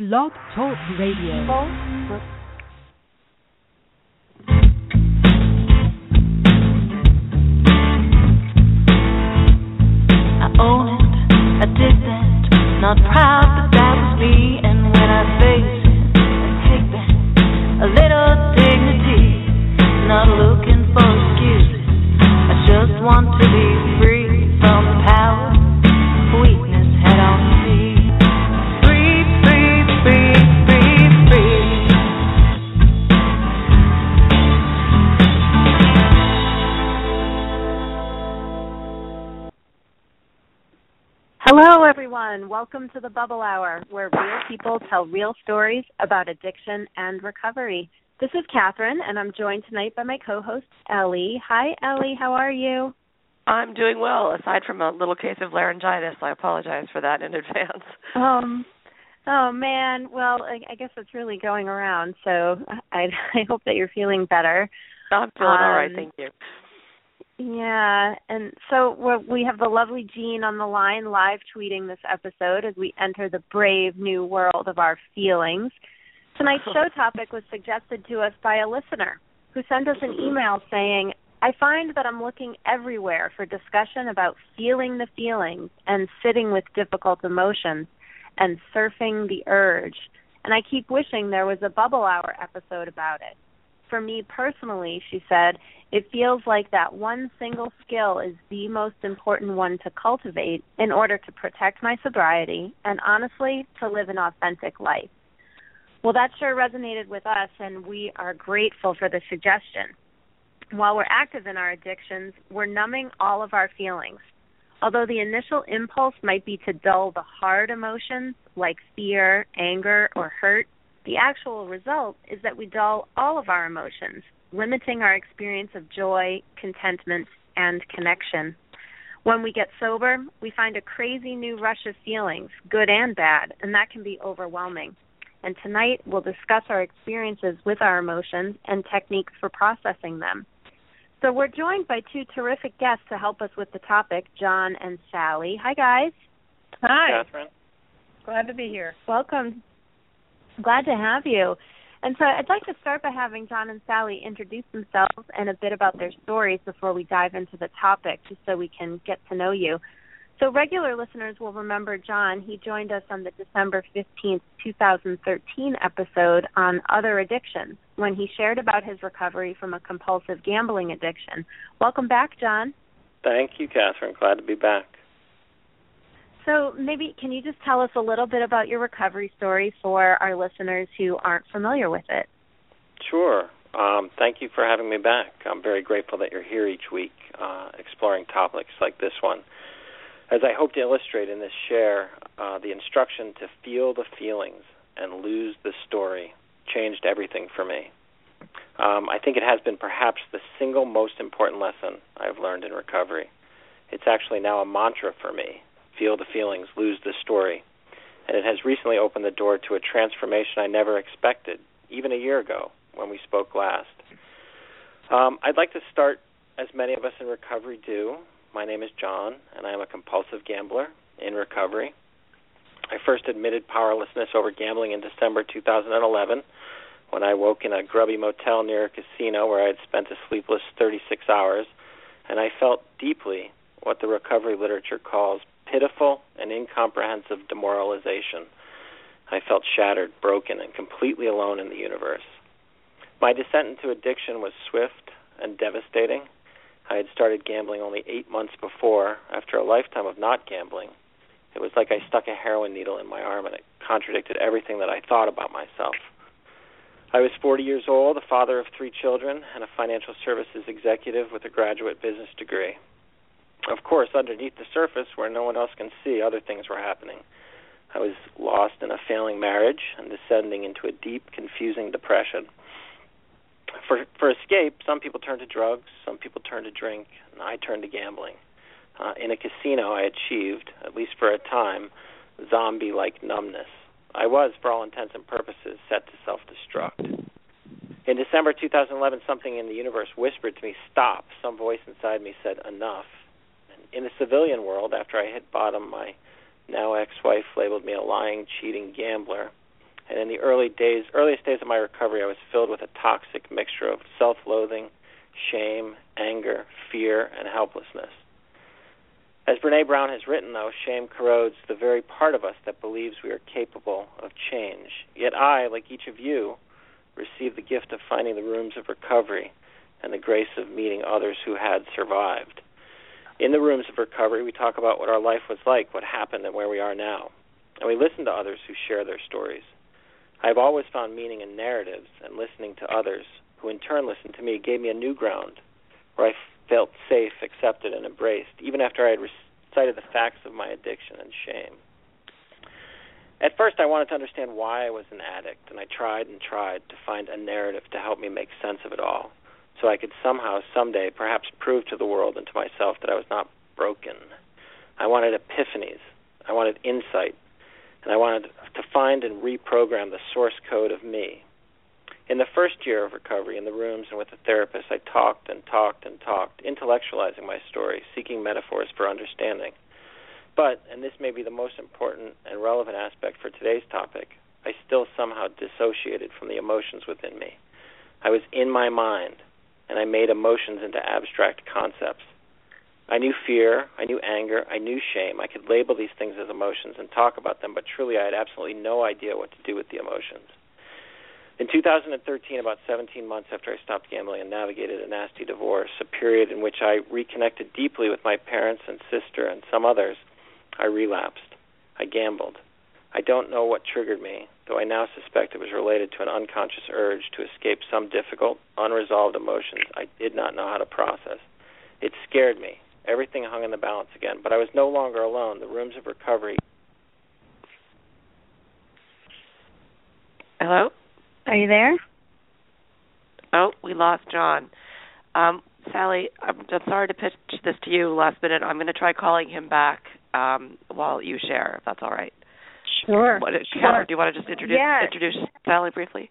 Blog Talk Radio. Welcome to the Bubble Hour, where real people tell real stories about addiction and recovery. This is Catherine, and I'm joined tonight by my co host, Ellie. Hi, Ellie. How are you? I'm doing well, aside from a little case of laryngitis. I apologize for that in advance. Um, oh, man. Well, I, I guess it's really going around, so I, I hope that you're feeling better. I'm feeling all right, Um, thank you. Yeah, and so we have the lovely Jean on the line live tweeting this episode as we enter the brave new world of our feelings. Tonight's show topic was suggested to us by a listener who sent us an email saying, I find that I'm looking everywhere for discussion about feeling the feelings and sitting with difficult emotions and surfing the urge. And I keep wishing there was a Bubble Hour episode about it. For me personally, she said, it feels like that one single skill is the most important one to cultivate in order to protect my sobriety and honestly to live an authentic life. Well, that sure resonated with us, and we are grateful for the suggestion. While we're active in our addictions, we're numbing all of our feelings. Although the initial impulse might be to dull the hard emotions like fear, anger, or hurt, the actual result is that we dull all of our emotions, limiting our experience of joy, contentment, and connection. When we get sober, we find a crazy new rush of feelings, good and bad, and that can be overwhelming. And tonight we'll discuss our experiences with our emotions and techniques for processing them. So we're joined by two terrific guests to help us with the topic, John and Sally. Hi guys. Hi. Catherine. Glad to be here. Welcome. Glad to have you. And so I'd like to start by having John and Sally introduce themselves and a bit about their stories before we dive into the topic, just so we can get to know you. So regular listeners will remember John. He joined us on the December 15th, 2013 episode on other addictions when he shared about his recovery from a compulsive gambling addiction. Welcome back, John. Thank you, Catherine. Glad to be back. So maybe can you just tell us a little bit about your recovery story for our listeners who aren't familiar with it? Sure. Um, thank you for having me back. I'm very grateful that you're here each week uh, exploring topics like this one. As I hope to illustrate in this share, uh, the instruction to feel the feelings and lose the story changed everything for me. Um, I think it has been perhaps the single most important lesson I've learned in recovery. It's actually now a mantra for me feel the feelings, lose the story. And it has recently opened the door to a transformation I never expected, even a year ago when we spoke last. Um, I'd like to start, as many of us in recovery do. My name is John, and I am a compulsive gambler in recovery. I first admitted powerlessness over gambling in December 2011 when I woke in a grubby motel near a casino where I had spent a sleepless 36 hours, and I felt deeply what the recovery literature calls pitiful and incomprehensive demoralization. I felt shattered, broken, and completely alone in the universe. My descent into addiction was swift and devastating. I had started gambling only eight months before, after a lifetime of not gambling. It was like I stuck a heroin needle in my arm, and it contradicted everything that I thought about myself. I was 40 years old, a father of three children, and a financial services executive with a graduate business degree. Of course, underneath the surface, where no one else can see, other things were happening. I was lost in a failing marriage and descending into a deep, confusing depression. For for escape, some people turn to drugs, some people turn to drink, and I turned to gambling. Uh, in a casino, I achieved, at least for a time, zombie-like numbness. I was, for all intents and purposes, set to self-destruct. In December 2011, something in the universe whispered to me, "Stop." Some voice inside me said, "Enough." In the civilian world, after I hit bottom, my now ex-wife labeled me a lying, cheating gambler. And in the early days, earliest days of my recovery, I was filled with a toxic mixture of self-loathing, shame, anger, fear, and helplessness. As Brene Brown has written, though, shame corrodes the very part of us that believes we are capable of change. Yet I, like each of you, received the gift of finding the rooms of recovery and the grace of meeting others who had survived. In the rooms of recovery, we talk about what our life was like, what happened, and where we are now. And we listen to others who share their stories. I've always found meaning in narratives, and listening to others, who in turn listened to me, gave me a new ground where I felt safe, accepted, and embraced, even after I had recited the facts of my addiction and shame. At first, I wanted to understand why I was an addict, and I tried and tried to find a narrative to help me make sense of it all, so I could somehow, someday, perhaps prove to the world and to myself that I was not broken. I wanted epiphanies. I wanted insight and I wanted to find and reprogram the source code of me. In the first year of recovery in the rooms and with the therapist, I talked and talked and talked, intellectualizing my story, seeking metaphors for understanding. But, and this may be the most important and relevant aspect for today's topic, I still somehow dissociated from the emotions within me. I was in my mind, and I made emotions into abstract concepts. I knew fear, I knew anger, I knew shame. I could label these things as emotions and talk about them, but truly I had absolutely no idea what to do with the emotions. In 2013, about 17 months after I stopped gambling and navigated a nasty divorce, a period in which I reconnected deeply with my parents and sister and some others, I relapsed. I gambled. I don't know what triggered me, though I now suspect it was related to an unconscious urge to escape some difficult, unresolved emotions I did not know how to process. It scared me, Everything hung in the balance again, but I was no longer alone. The rooms of recovery. Hello? Are you there? Oh, we lost John. Um, Sally, I'm, I'm sorry to pitch this to you last minute. I'm going to try calling him back um, while you share, if that's all right. Sure. What, sure. do you want to just introduce introduce Sally briefly?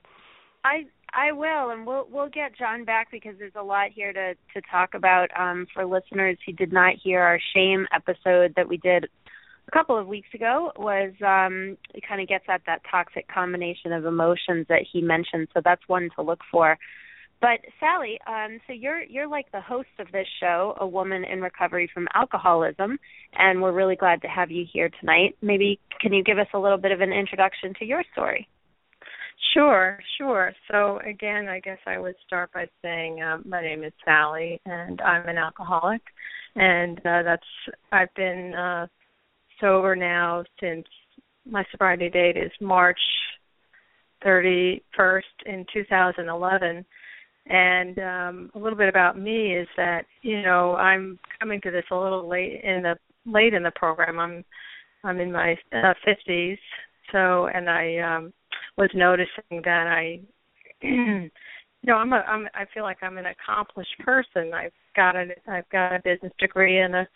I I will, and we'll we'll get John back because there's a lot here to to talk about um, for listeners who did not hear our shame episode that we did a couple of weeks ago. Was um, it kind of gets at that toxic combination of emotions that he mentioned, so that's one to look for. But Sally, um, so you're you're like the host of this show, a woman in recovery from alcoholism, and we're really glad to have you here tonight. Maybe can you give us a little bit of an introduction to your story? Sure, sure. So again, I guess I would start by saying um, my name is Sally, and I'm an alcoholic, and uh, that's I've been uh, sober now since my sobriety date is March 31st in 2011. And um, a little bit about me is that you know I'm coming to this a little late in the late in the program. I'm I'm in my uh, 50s, so and I um was noticing that I you know I'm a I'm I feel like I'm an accomplished person. I've got a I've got a business degree and a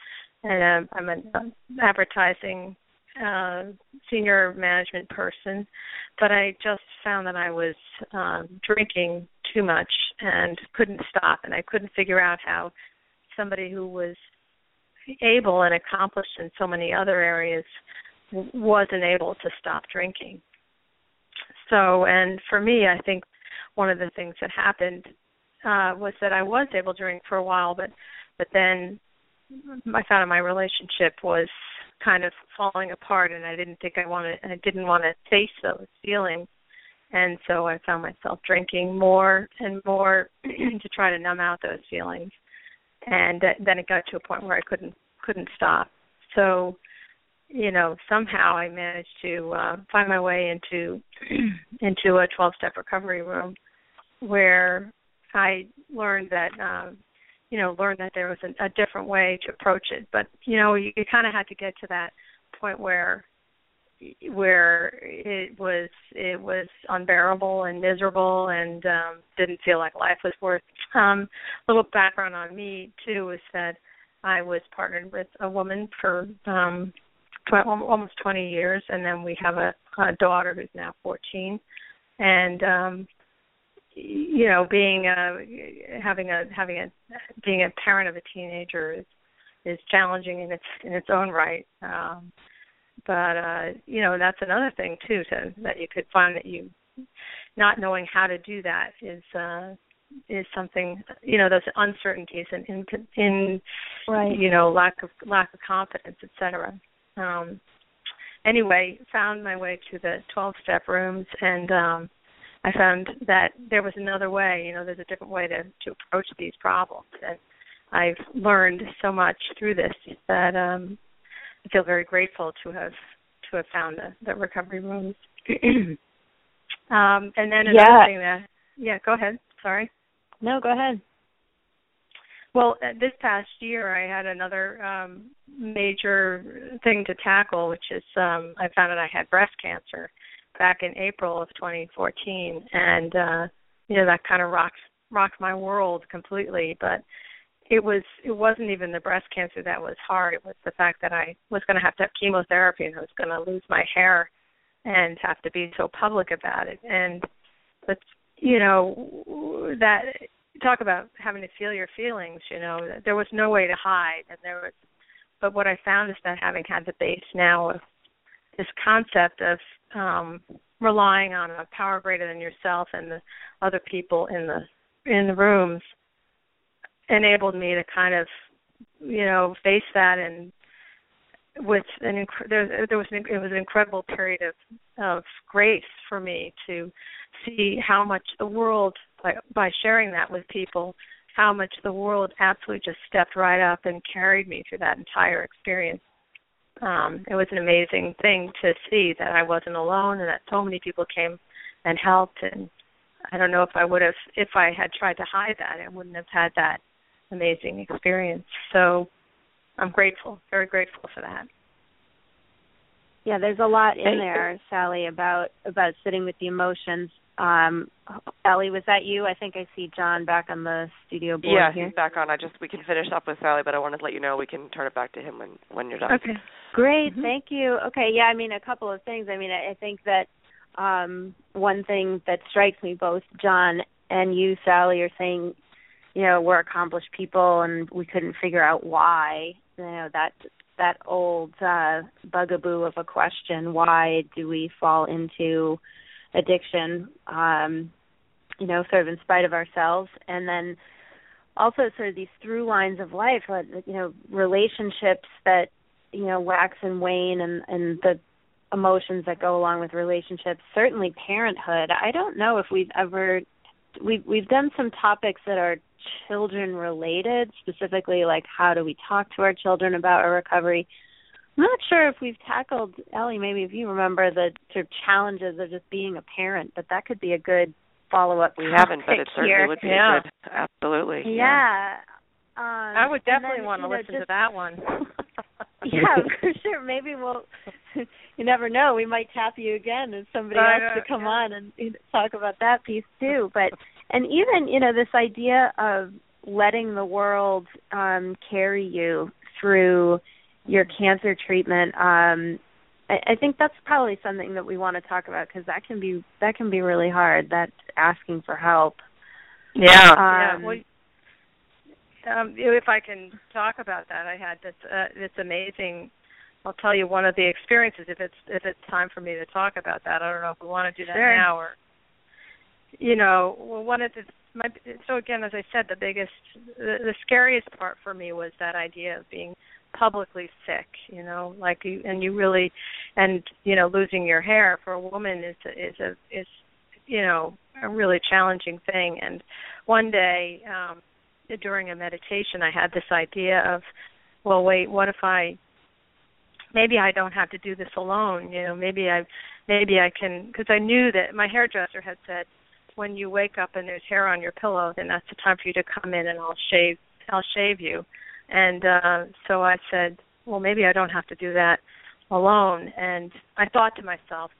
and a, I'm an advertising uh senior management person, but I just found that I was um drinking too much and couldn't stop and I couldn't figure out how somebody who was able and accomplished in so many other areas wasn't able to stop drinking. So and for me i think one of the things that happened uh was that i was able to drink for a while but but then i found my relationship was kind of falling apart and i didn't think i wanted i didn't want to face those feelings. And so i found myself drinking more and more to try to numb out those feelings. And then it got to a point where i couldn't couldn't stop. So you know somehow I managed to uh, find my way into into a 12 step recovery room where I learned that um, you know learned that there was a, a different way to approach it. But you know you, you kind of had to get to that point where where it was it was unbearable and miserable and um didn't feel like life was worth um a little background on me too is that I was partnered with a woman for um tw- almost 20 years, and then we have a, a daughter who's now 14, and um, you know, being a having a having a being a parent of a teenager is is challenging in its in its own right. Um, but uh you know that's another thing too to that you could find that you not knowing how to do that is uh is something you know those uncertainties and in in right. you know lack of lack of confidence etc um anyway found my way to the 12 step rooms and um i found that there was another way you know there's a different way to to approach these problems. And i've learned so much through this that um i feel very grateful to have to have found the, the recovery rooms. Um and then another Yeah. thing that yeah go ahead. Sorry. No, go ahead. Well, uh, this past year I had another um major thing to tackle, which is um I found out I had breast cancer back in April of 2014 and uh you know that kind of rocked rocked my world completely, but it was it wasn't even the breast cancer that was hard. It was the fact that I was going to have to have chemotherapy and I was going to lose my hair and have to be so public about it. And but you know that talk about having to feel your feelings you know there was no way to hide and there was but what i found is that having had the base now of this concept of um relying on a power greater than yourself and the other people in the in the rooms enabled me to kind of you know face that and with an inc- there there was an, it was an incredible period of of grace for me to see how much the world by by sharing that with people how much the world absolutely just stepped right up and carried me through that entire experience um it was an amazing thing to see that I wasn't alone and that so many people came and helped. And I don't know if I would have if I had tried to hide that I wouldn't have had that amazing experience. So I'm grateful very grateful for that. Yeah, there's a lot in there, Sally, about about sitting with the emotions. Um Ellie, was that you? I think I see John back on the studio board Yeah, here. he's back on. I just we can finish up with Sally, but I wanted to let you know we can turn it back to him when when you're done. okay Great, Mhm. thank you. Okay, yeah, I mean a couple of things. I mean, I, I think that um one thing that strikes me both John and you, Sally, are saying, you know, we're accomplished people and we couldn't figure out why. You know, that that old uh bugaboo of a question, why do we fall into addiction? Um, you know, sort of in spite of ourselves and then also sort of these through lines of life, you know, relationships that you know wax and wane and and the emotions that go along with relationships certainly parenthood i don't know if we've ever we've we've done some topics that are children related specifically like how do we talk to our children about our recovery i'm not sure if we've tackled ellie maybe if you remember the sort of challenges of just being a parent but that could be a good follow up We haven't, but it certainly here. would be Yeah. good. Absolutely. yeah, Um, I would definitely then, want to you know, listen just- to that one. yeah, for sure. Maybe we'll. you never know. We might tap you again as somebody Right, else to come yeah. on and you know, talk about that piece too. But and even you know this idea of letting the world um carry you through your cancer treatment. Um, I, I think that's probably something that we want to talk about because that can be that can be really hard. That asking for help. Yeah. yeah. Um, Well, um, if I can talk about that, I had this uh, this amazing. I'll tell you one of the experiences if it's if it's time for me to talk about that. I don't know if we want to do that Sure. now or. You know, well, one of the my so again, as I said, the biggest, the, the scariest part for me was that idea of being publicly sick. You know, like you and you really, and you know, losing your hair for a woman is a, is a is you know a really challenging thing. And one day um during a meditation I had this idea of well wait what if I maybe I don't have to do this alone you know maybe I maybe I can because I knew that my hairdresser had said when you wake up and there's hair on your pillow then that's the time for you to come in and I'll shave I'll shave you and uh so I said well maybe I don't have to do that alone. And I thought to myself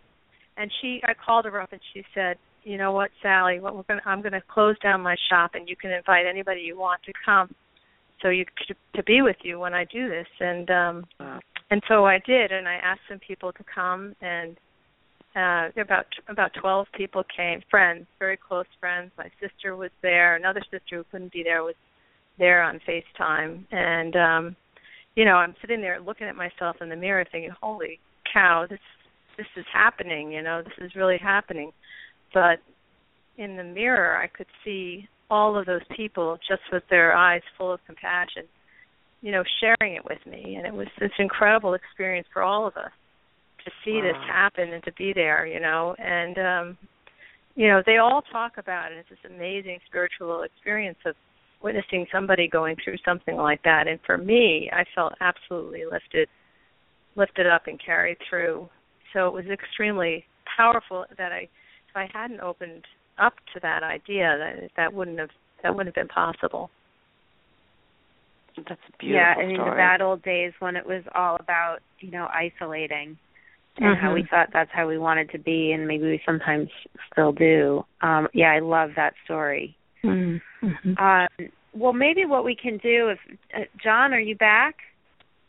and she I called her up and she said you know what, Sally, what we're to I'm going to close down my shop and you can invite anybody you want to come so you to, to be with you when I do this. And um Wow. and so I did. And I asked some people to come and uh about about 12 people came friends very close friends. My sister was there. Another sister who couldn't be there was there on FaceTime and um you know I'm sitting there looking at myself in the mirror thinking holy cow, this this is happening, you know, this is really happening. But in the mirror, I could see all of those people just with their eyes full of compassion, you know, sharing it with me, and it was this incredible experience for all of us to see wow. this happen and to be there, you know, and um you know, they all talk about it. It's this amazing spiritual experience of witnessing somebody going through something like that. And for me, I felt absolutely lifted, lifted up and carried through. So it was extremely powerful that I, if I hadn't opened up to that idea, that that wouldn't have that wouldn't have been possible. That's beautiful. Yeah, I mean story. the bad old days when it was all about you know isolating and mm-hmm. how we thought that's how we wanted to be, and maybe we sometimes still do. Um, yeah, I love that story. Mm-hmm. Um, well, maybe what we can do if uh, John, are you back?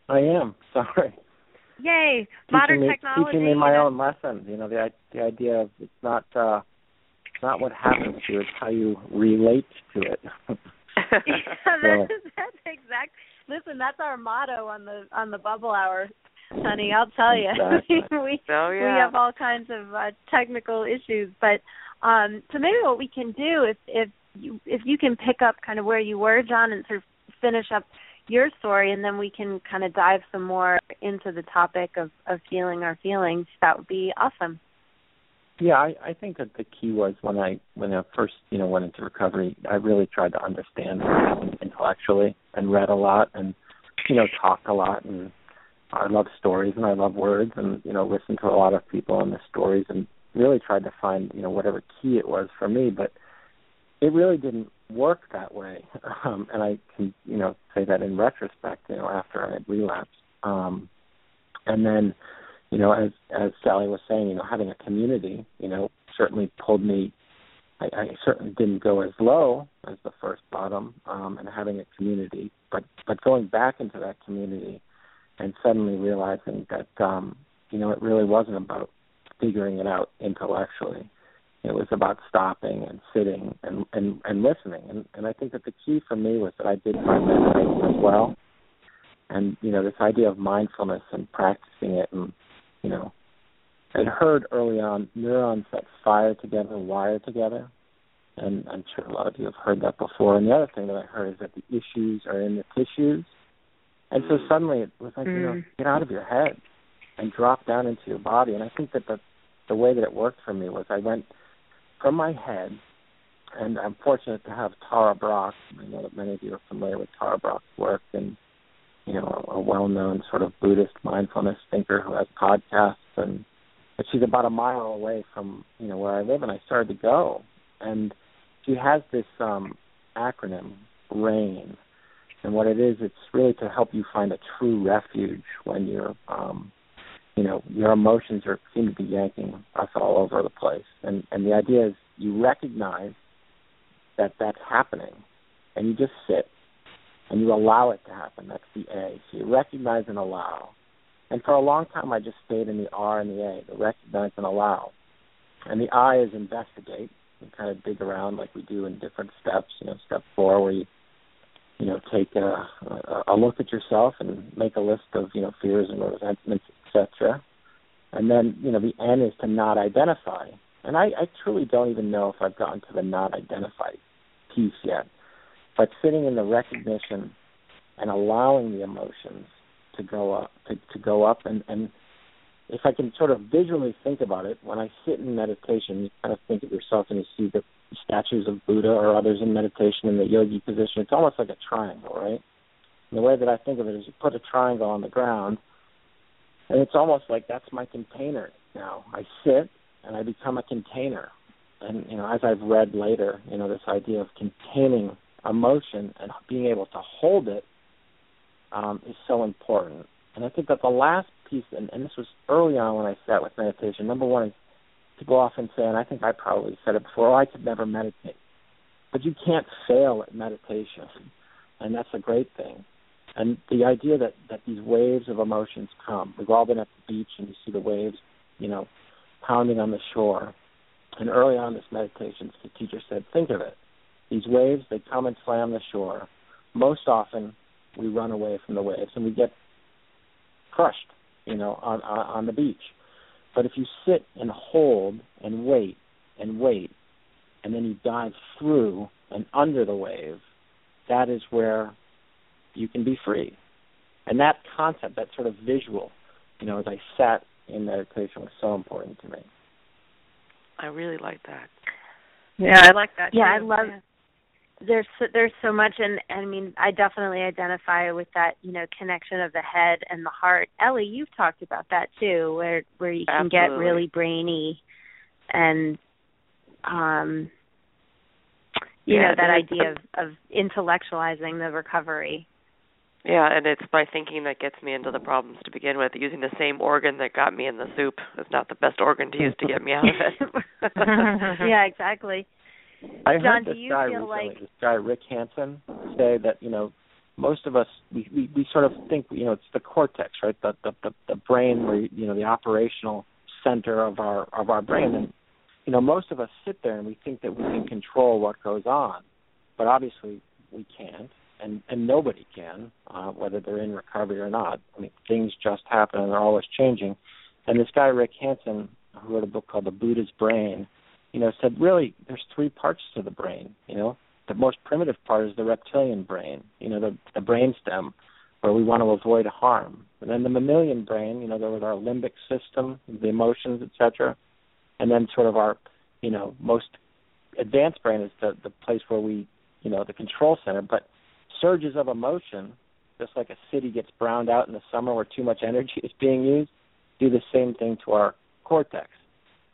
I am. Sorry. Yay! Teaching Modern me, technology. Teaching me my own lesson. You know, the the idea of it's not uh it's not what happens to you, it's how you relate to it. yeah, that's, that's exact. Listen, that's our motto on the on the bubble hour honey. I'll tell you, exactly. we oh, yeah. we have all kinds of uh, technical issues, but um, so maybe what we can do if if you if you can pick up kind of where you were, John, and sort of finish up your story, and then we can kind of dive some more into the topic of of feeling our feelings. That would be awesome. Yeah, I, I think that the key was when I when I first you know went into recovery, I really tried to understand intellectually and read a lot and you know talked a lot and I love stories and I love words and you know listened to a lot of people and the stories and really tried to find you know whatever key it was for me, but it really didn't work that way. Um, and I can you know say that in retrospect, you know after I had relapsed. Um, and then you know as as Sally was saying, you know having a community, you know certainly pulled me. I, I certainly didn't go as low as the first bottom, um, and having a community, but but going back into that community and suddenly realizing that um, you know it really wasn't about figuring it out intellectually. It was about stopping and sitting and and, and listening. And, and I think that the key for me was that I did find meditation as well. And you know this idea of mindfulness and practicing it, and you know, I heard early on neurons that fire together wire together, and I'm sure a lot of you have heard that before. And the other thing that I heard is that the issues are in the tissues, and so suddenly it was like, mm. you know, Mm. get out of your head and drop down into your body. And I think that the the way that it worked for me was I went from my head, and I'm fortunate to have Tara Brach. I know that many of you are familiar with Tara Brach's work, and you know, a well-known sort of Buddhist mindfulness thinker who has podcasts, and but she's about a mile away from you know where I live, and I started to go, and she has this um acronym, RAIN, and what it is, it's really to help you find a true refuge when you're, um, you know, your emotions are seem to be yanking us all over the place. And and the idea is you recognize that that's happening, and you just sit and you allow it to happen. That's the A. So you recognize and allow. And for a long time, I just stayed in the R and the A, the recognize and allow. And the I is investigate. and kind of dig around like we do in different steps. You know, step four where you you know, take a, a, a look at yourself and make a list of, you know, fears and resentments, etc. And then, you know, the N is to not identify. And I, I truly don't even know if I've gotten to the not identify piece yet. But sitting in the recognition and allowing the emotions to go up to, to go up and, and if I can sort of visually think about it, when I sit in meditation, you kind of think of yourself and you see the statues of Buddha or others in meditation in the yogi position. It's almost like a triangle, right? And the way that I think of it is you put a triangle on the ground, and it's almost like that's my container now. I sit and I become a container. And you know, as I've read later, you know, this idea of containing emotion and being able to hold it um, is so important. And I think that the last piece, and, and this was early on when I sat with meditation. Number one is people often say, and I think I probably said it before, oh, I could never meditate. But you can't fail at meditation, and that's a great thing. And the idea that that these waves of emotions come. We've all been at the beach and you see the waves, you know, pounding on the shore. And early on in this meditation, the teacher said, think of it. These waves, they come and slam the shore. Most often, we run away from the waves and we get crushed you know, on on, on the beach. But if you sit and hold and wait and wait, and then you dive through and under the wave, that is where you can be free. And that concept, that sort of visual, you know, as I sat in meditation was so important to me. I really like that. Yeah, I like that. Yeah, too. I love Yeah. there's so, there's so much and and I mean I definitely identify with that you know connection of the head and the heart. Ellie, you've talked about that too, where where you can get really brainy, and um, you Yeah, know that idea of of intellectualizing the recovery. Yeah, and it's by thinking that gets me into the problems to begin with. Using the same organ that got me in the soup is not the best organ to use to get me out of it. yeah, exactly. I John, heard do this you guy feel recently, like- this guy Rick Hanson, say that you know most of us we, we we sort of think you know it's the cortex, right? The the the, the brain where you know the operational center of our of our brain, and you know most of us sit there and we think that we can control what goes on, but obviously we can't, and and nobody can, uh, whether they're in recovery or not. I mean things just happen and they're always changing. And this guy Rick Hanson, who wrote a book called The Buddha's Brain, you know, said really there's three parts to the brain. You know, the most primitive part is the reptilian brain. You know, the the brain stem where we want to avoid harm. And then the mammalian brain, you know, there was our limbic system, the emotions, etc. And then sort of our, you know, most advanced brain is the the place where we, you know, the control center. But surges of emotion, just like a city gets browned out in the summer where too much energy is being used, do the same thing to our cortex.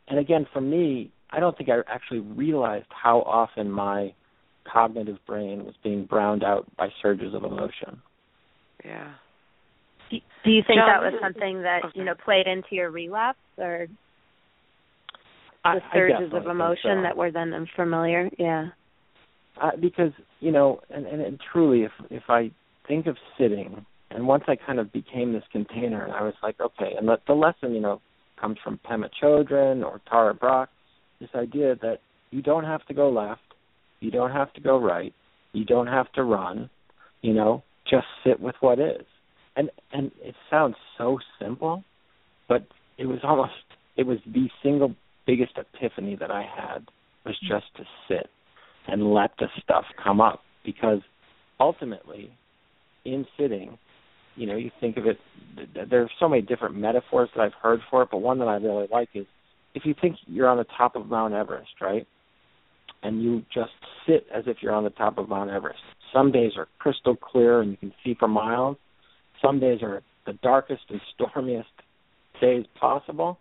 And again, for me, I don't think I actually realized how often my cognitive brain was being browned out by surges of emotion. yeah. Do, do you think John, that was something that okay. you know played into your relapse or the I surges definitely of emotion so. that were then unfamiliar? Yeah. Uh, because you know, and, and, and truly, if if I think of sitting, and once I kind of became this container, and I was like, okay, and the, the lesson, you know, comes from Pema Chodron or Tara Brach, this idea that you don't have to go left, you don't have to go right, you don't have to run, you know, just sit with what is, and and it sounds so simple, but it was almost it was the single biggest epiphany that I had was just to sit and let the stuff come up. Because ultimately in sitting you know you think of it th- th- there are so many different metaphors that I've heard for it but one that I really like is if you think you're on the top of Mount Everest right? And you just sit as if you're on the top of Mount Everest. Some days are crystal clear and you can see for miles. Some days are the darkest and stormiest days possible.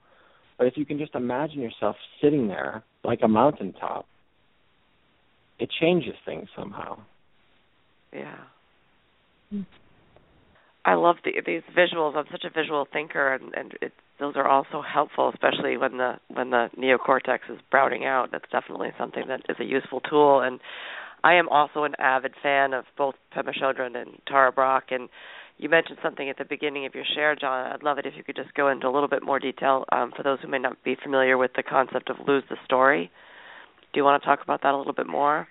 But if you can just imagine yourself sitting there like a mountaintop it changes things somehow. Yeah. I love the, these visuals. I'm such a visual thinker, and and it, those are all so helpful, especially when the when the neocortex is browning out. That's definitely something that is a useful tool. And I am also an avid fan of both Pema Chodron and Tara Brach. And you mentioned something at the beginning of your share, John. I'd love it if you could just go into a little bit more detail um, for those who may not be familiar with the concept of lose the story. Do you want to talk about that a little bit more?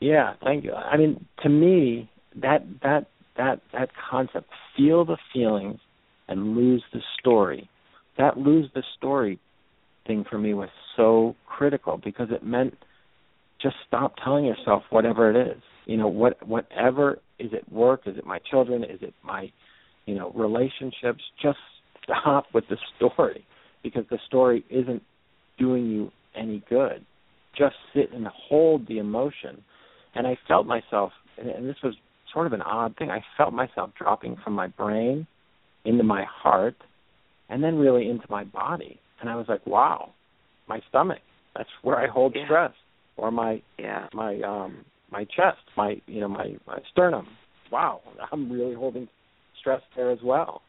Yeah, thank you. I mean, to me, that that that that concept, feel the feelings and lose the story. That lose the story thing for me was so critical because it meant just stop telling yourself whatever it is. You know, what whatever is it work, is it my children, is it my, you know, relationships, just stop with the story because the story isn't doing you any good. Just sit and hold the emotion. And I felt myself and, this was sort of an odd thing. I felt myself dropping from my brain into my heart and then really into my body. And I was like, wow, my stomach. That's where I hold Yeah. stress. Or my Yeah. my um my chest, my you know, my, my sternum. Wow, I'm really holding stress there as well.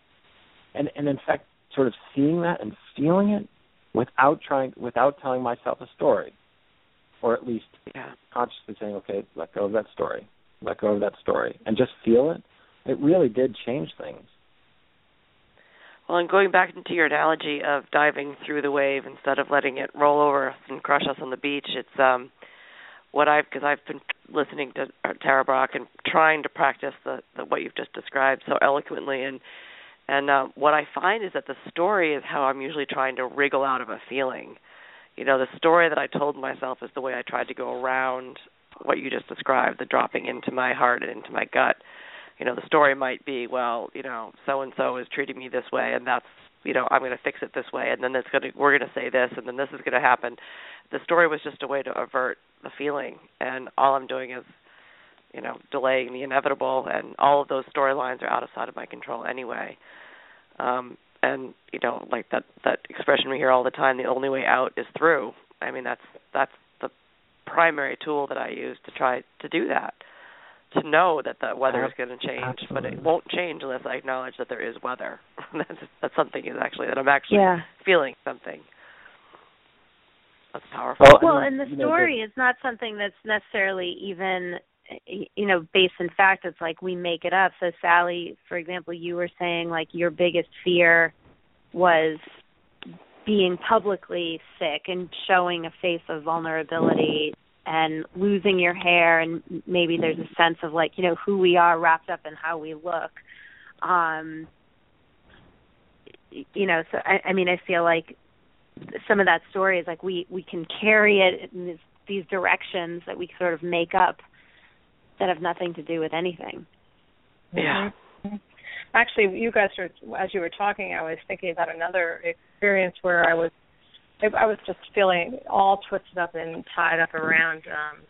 And and in fact sort of seeing that and feeling it without trying without telling myself a story. Or at least Yeah. consciously saying, Okay, let go of that story. Let go of that story. And just feel it. It really did change things. Well, and going back into your analogy of diving through the wave instead of letting it roll over us and crush us on the beach, it's um what I've because I've been listening to Tara Brach and trying to practice the, the what you've just described so eloquently and And uh, what I find is that the story is how I'm usually trying to wriggle out of a feeling. You know, the story that I told myself is the way I tried to go around what you just described, the dropping into my heart and into my gut. You know, the story might be, well, you know, so and so is treating me this way, and that's, you know, I'm going to fix it this way, and then it's going to, we're going to say this, and then this is going to happen. The story was just a way to avert the feeling, and all I'm doing is, you know, delaying the inevitable, and all of those storylines are outside of my control anyway. Um, and you know, like that that expression we hear all the time, the only way out is through. I mean, that's that's the primary tool that I use to try to do that. To know that the weather is going to change, Absolutely. but it won't change unless I acknowledge that there is weather. that's that's something is actually that I'm actually Yeah. feeling something. That's powerful. Well, Well, and the story is not something that's necessarily even you know based in fact it's like we make it up. So sally for example you were saying like your biggest fear was being publicly sick and showing a face of vulnerability and losing your hair and maybe there's a sense of like you know who we are wrapped up in how we look. Um you know so i i mean i feel like some of that story is like we we can carry it in this, these directions that we sort of make up that have nothing to do with anything yeah. Mhm. Actually, you guys were as you were talking, I was thinking about another experience where I was I was just feeling all twisted up and tied up around um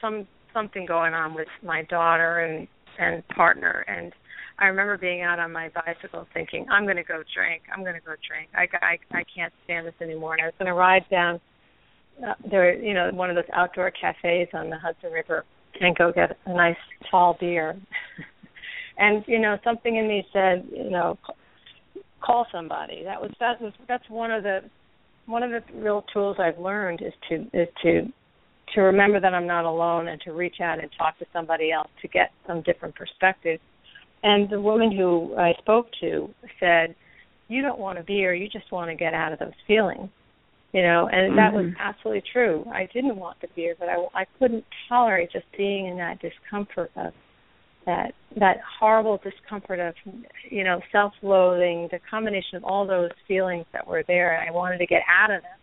some something going on with my daughter and and partner and I remember being out on my bicycle thinking I'm going to go drink. I'm going to go drink. I I I can't stand this anymore. And I was going to ride down uh, there you know one of those outdoor cafes on the Hudson River and go get a nice tall beer. and you know something in me said you know call somebody. That was that was that's one of the one of the real tools i've learned is to is to to remember that i'm not alone and to reach out and talk to somebody else to get some different perspective. And the woman who i spoke to said you don't want to be here you just want to get out of those feelings you know and that was Mhm. absolutely true. I didn't want the beer but i i couldn't tolerate just being in that discomfort of that that horrible discomfort of you know self-loathing the combination of all those feelings that were there i wanted to get out of them.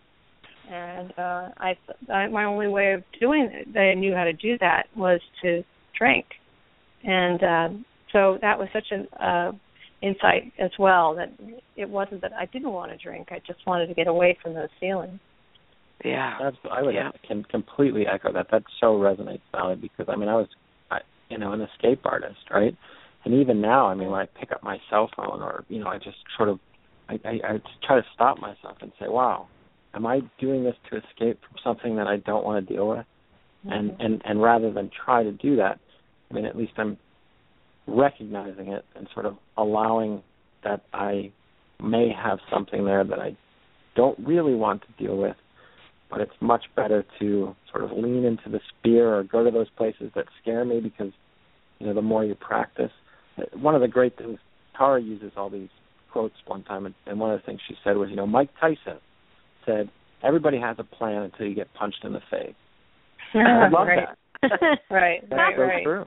And uh i, I my only way of doing it that i knew how to do that was to drink. And um so that was such a uh insight as well that it wasn't that i didn't want to drink i just wanted to get away from those feelings Yeah. That's I would Yeah. can completely echo that. That so resonates, Sally, because I mean I was, I, you know, an escape artist, right? And even now, I mean, when I pick up my cell phone, or you know, I just sort of, I, I, I try to stop myself and say, "Wow, am I doing this to escape from something that I don't want to deal with?" And mm-hmm. and and rather than try to do that, I mean, at least I'm recognizing it and sort of allowing that I may have something there that I don't really want to deal with, but it's much better to sort of lean into the fear or go to those places that scare me because you know the more you practice. One of the great things Tara uses all these quotes one time, and, and one of the things she said was, you know, Mike Tyson said, "Everybody has a plan until you get punched in the face." I love right. that. right right right true.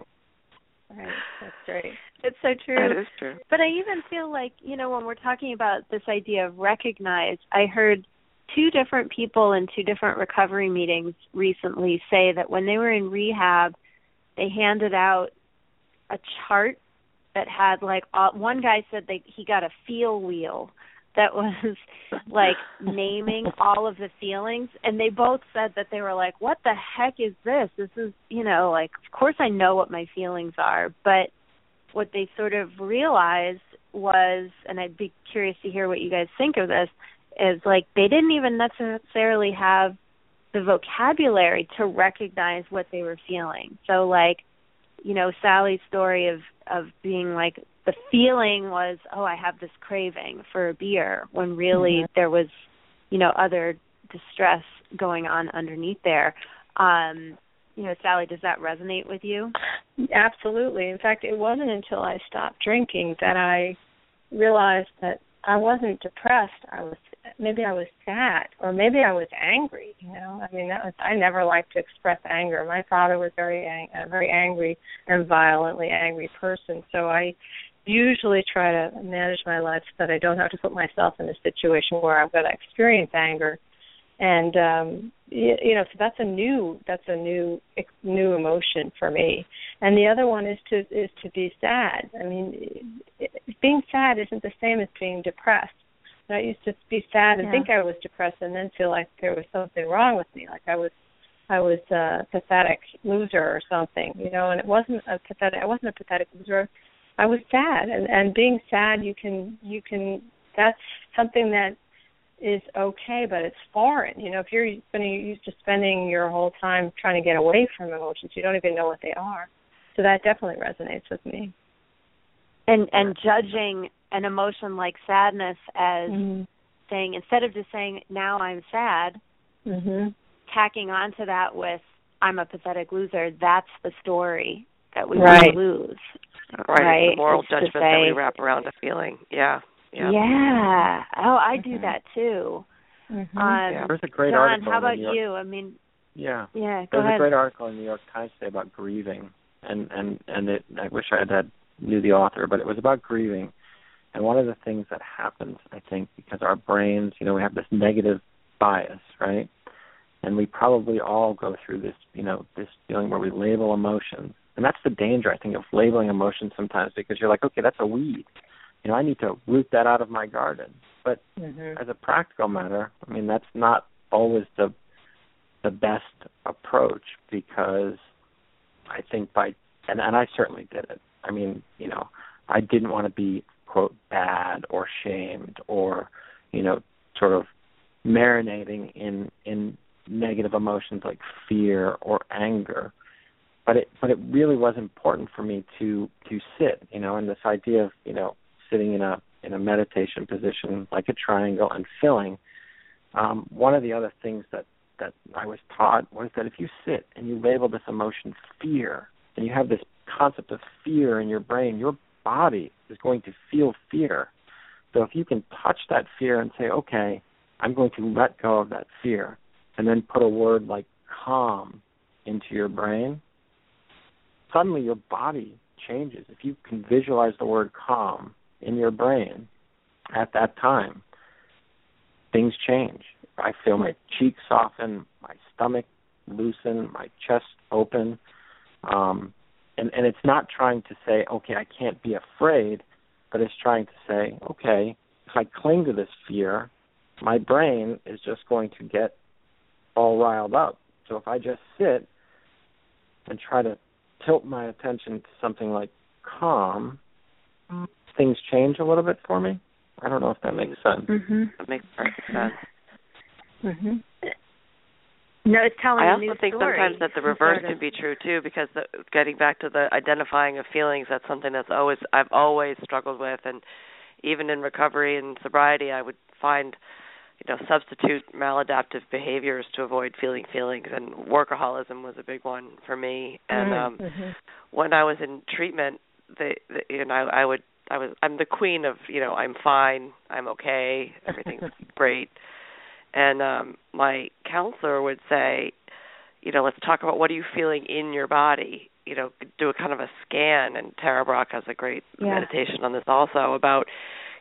Right. That's great it's so true. That is true. But I even feel like, you know, when we're talking about this idea of recognize, I heard two different people in two different recovery meetings recently say that when they were in rehab, they handed out a chart that had like all, one guy said they he got a feel wheel that was like naming all of the feelings and they both said that they were like what the heck is this? This is you know like of course I know what my feelings are. But what they sort of realized was and I'd be curious to hear what you guys think of this is like they didn't even necessarily have the vocabulary to recognize what they were feeling. So like you know Sally's story of of being like the feeling was oh I have this craving for a beer when really Mhm. there was you know other distress going on underneath there um you know Sally does that resonate with you Absolutely. In fact, it wasn't until I stopped drinking that I realized that I wasn't depressed. I was maybe I was sad or maybe I was angry, you know. I mean, that was I never liked to express anger. My father was very ang- a very angry and violently angry person, so I usually try to manage my life so that I don't have to put myself in a situation where I've got to experience anger. And um you, you know, so that's a new that's a new new emotion for me. And the other one is to is to be sad. I mean, being sad isn't the same as being depressed. I used to be sad and Yeah. think I was depressed, and then feel like there was something wrong with me, like I was I was a pathetic loser or something, you know. And it wasn't a pathetic. I wasn't a pathetic loser. I was sad, and and being sad, you can you can. That's something that is okay, but it's foreign. You know, if you're spending you used to spending your whole time trying to get away from emotions, you don't even know what they are. So that definitely resonates with me. And and judging an emotion like sadness as Mhm. saying instead of just saying now I'm sad, Mhm. tacking onto that with I'm a pathetic loser, that's the story that we Right. lose. Right. Right, The moral it's to judgment that we wrap around a feeling. Yeah. Yeah. Yeah. Oh, I do Mhm. that too. Mhm. Um, Yeah. There's a great John, article how in the about New York- you? I mean, Yeah. yeah, go There's ahead. a great article in the New York Times today about grieving, and and and it, I wish I had had knew the author, but it was about grieving. And one of the things that happens, I think, because our brains, you know, we have this negative bias, right? And we probably all go through this, you know, this feeling where we label emotions, and that's the danger, I think, of labeling emotions sometimes because you're like, okay, that's a weed, you know, I need to root that out of my garden. But Mhm. as a practical matter, I mean that's not always the the best approach because I think by and and I certainly did it. I mean, you know, I didn't want to be quote bad or shamed or you know sort of marinating in in negative emotions like fear or anger but it but it really was important for me to to sit you know and this idea of you know sitting in a in a meditation position like a triangle and filling um one of the other things that that I was taught was that if you sit and you label this emotion fear and you have this concept of fear in your brain your body is going to feel fear. So if you can touch that fear and say okay I'm going to let go of that fear and then put a word like calm into your brain suddenly your body changes. If you can visualize the word calm in your brain at that time, things change. I feel my cheeks soften, my stomach loosen, my chest open. Um, and, and it's not trying to say, okay, I can't be afraid, but it's trying to say, okay, if I cling to this fear, my brain is just going to get all riled up. So if I just sit and try to tilt my attention to something like calm, things change a little bit for me. I don't know if that makes sense. Mhm. That makes perfect sense. Mhm. No, it's telling I a also new think story. sometimes that the reverse sort of. can be true too, because the, getting back to the identifying of feelings, that's something that's always I've always struggled with, and even in recovery and sobriety, I would find, you know, substitute maladaptive behaviors to avoid feeling feelings, and workaholism was a big one for me. And um Mhm. when I was in treatment, the, the you know I, I would I was I'm the queen of you know I'm fine, I'm okay, everything's great, and um my counselor would say, you know, let's talk about what are you feeling in your body. You know, do a kind of a scan, and Tara Brach has a great Yeah. meditation on this also about,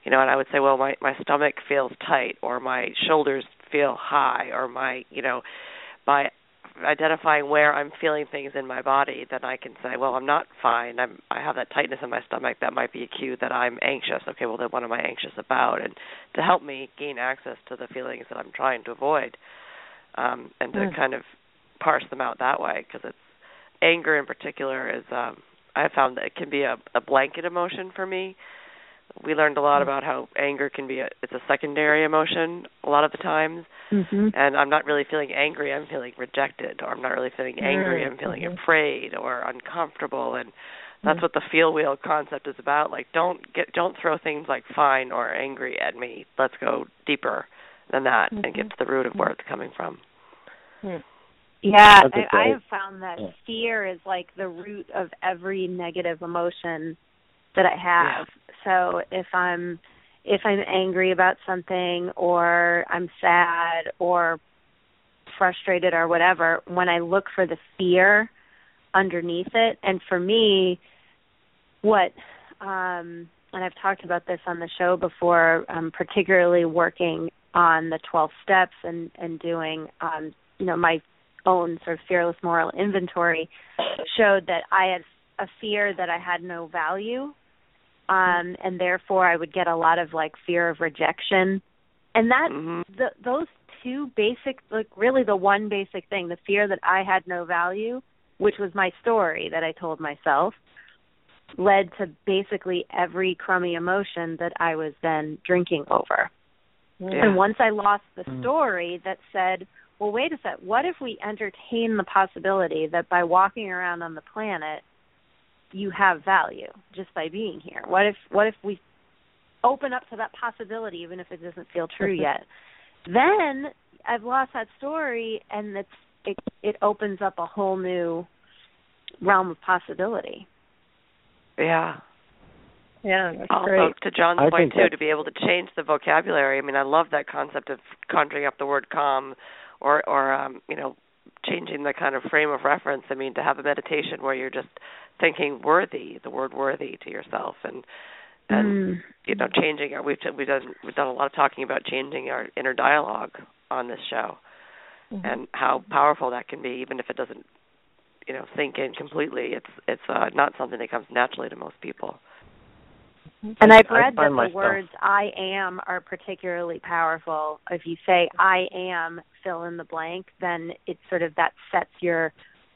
you know, and I would say, well, my my stomach feels tight, or my shoulders feel high, or my, you know, by identifying where I'm feeling things in my body, then I can say, well, I'm not fine. I'm I have that tightness in my stomach. That might be a cue that I'm anxious. Okay, well then what am I anxious about? And to help me gain access to the feelings that I'm trying to avoid, um, and to Mm. kind of parse them out that way, because it's anger in particular is um, I have found that it can be a, a blanket emotion for me. We learned a lot Mm. about how anger can be a it's a secondary emotion a lot of the times Mhm. and I'm not really feeling angry, I'm feeling rejected, or I'm not really feeling angry, I'm feeling mhm. afraid or uncomfortable, and that's Mm. what the feel wheel concept is about. Like, don't get, don't throw things like fine or angry at me. Let's go deeper than that and get Mhm. to the root of where it's coming from. Yeah, That's I. I have found that fear is like the root of every negative emotion that I have. So if I'm if I'm angry about something or I'm sad or frustrated or whatever, when I look for the fear underneath it, and for me, what um, and I've talked about this on the show before, um, particularly working on the 12 steps and and doing um, you know my own sort of fearless moral inventory showed that I had a fear that I had no value um and therefore I would get a lot of like fear of rejection and that mm-hmm. the, those two basic like really the one basic thing the fear that I had no value which was my story that I told myself led to basically every crummy emotion that I was then drinking over yeah. and once I lost the Mm. story that said well wait a sec what if we entertain the possibility that by walking around on the planet you have value just by being here what if what if we open up to that possibility even if it doesn't feel true yet then i've lost that story and it's it it opens up a whole new realm of possibility Yeah. Yeah, that's Also, great. to John's I point too, to be able to change the vocabulary. I mean, I love that concept of conjuring up the word calm, or or um, you know, changing the kind of frame of reference. I mean, to have a meditation where you're just thinking worthy, the word worthy to yourself, and and Mm. you know, changing our. We've we've done we've done a lot of talking about changing our inner dialogue on this show, Mhm. and how powerful that can be, even if it doesn't, you know, sink in completely. It's it's uh, not something that comes naturally to most people. And I- I've read that the myself- words I am are particularly powerful. If you say I am fill in the blank, then it sort of that sets your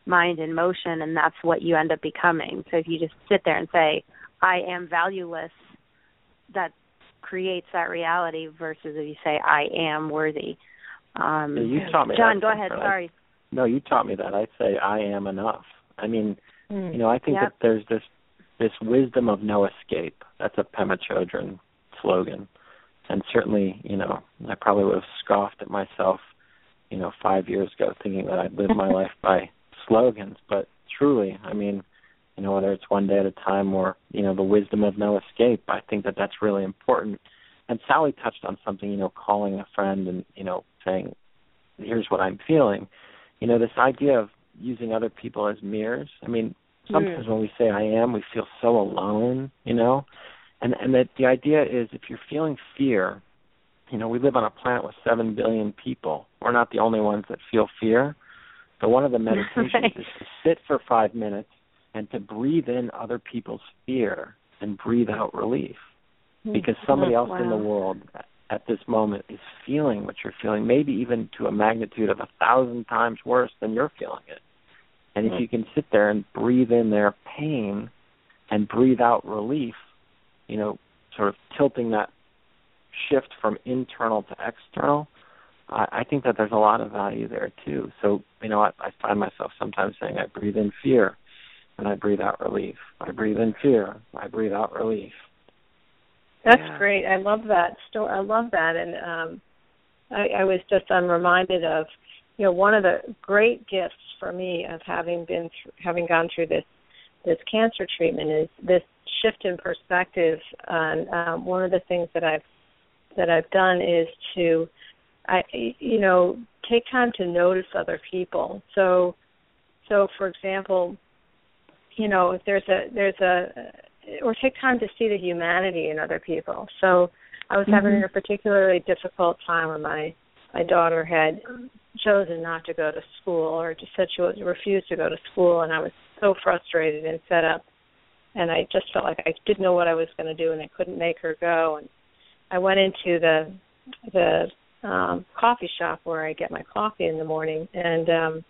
mind in motion and that's what you end up becoming. So if you just sit there and say I am valueless, that creates that reality versus if you say I am worthy. Um Yeah, you taught me John, that, go ahead, sorry. No, you taught me that. I'd say I am enough. I mean, Mm. you know, I think Yep. that there's this this wisdom of no escape. That's a Pema Chodron slogan, and certainly, you know, I probably would have scoffed at myself, you know, five years ago, thinking that I'd live my life by slogans. But truly, I mean, you know, whether it's one day at a time or you know, the wisdom of no escape, I think that that's really important. And Sally touched on something, you know, calling a friend and you know, saying, "Here's what I'm feeling." You know, this idea of using other people as mirrors. I mean, sometimes when we say I am, we feel so alone, you know. And and that the idea is if you're feeling fear, you know, we live on a planet with seven billion people. We're not the only ones that feel fear. So one of the meditations Right. is to sit for five minutes and to breathe in other people's fear and breathe out relief. Hmm, because somebody oh, else in the world at this moment is feeling what you're feeling, maybe even to a magnitude of a thousand times worse than you're feeling it. And if hmm. you can sit there and breathe in their pain and breathe out relief, you know, sort of tilting that shift from internal to external, I, I think that there's a lot of value there too. So, you know, I, I find myself sometimes saying I breathe in fear and I breathe out relief. I breathe in fear, I breathe out relief. That's Yeah. great. I love that story. I love that, and um, I, I was just I'm reminded of, you know, one of the great gifts for me of having been th- having gone through this this cancer treatment is this shift in perspective. And um, one of the things that I've that I've done is to, I you know, take time to notice other people. So, so for example, you know, if there's a there's a or take time to see the humanity in other people. So I was having mm-hmm. a particularly difficult time when my my daughter had chosen not to go to school or just said she was refused to go to school and I was so frustrated and fed up and I just felt like I didn't know what I was going to do and I couldn't make her go and I went into the the um coffee shop where I get my coffee in the morning and um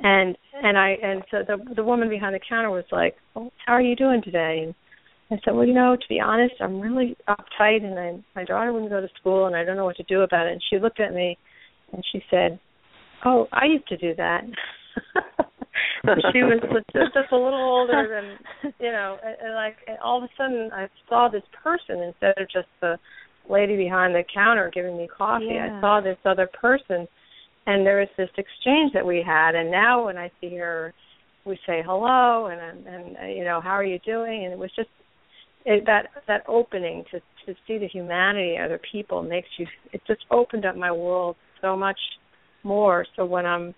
and and I and so the the woman behind the counter was like, well, "How are you doing today?" And I said, "Well, you know, to be honest, I'm really uptight, and I, my daughter wouldn't go to school, and I don't know what to do about it." And she looked at me, and she said, "Oh, I used to do that." she was just, just a little older than you know, and, and like and all of a sudden I saw this person instead of just the lady behind the counter giving me coffee. Yeah. I saw this other person and there was this exchange that we had and now when i see her we say hello and and, and uh, you know how are you doing and it was just it, that that opening to to see the humanity of other people makes you it just opened up my world so much more so when i'm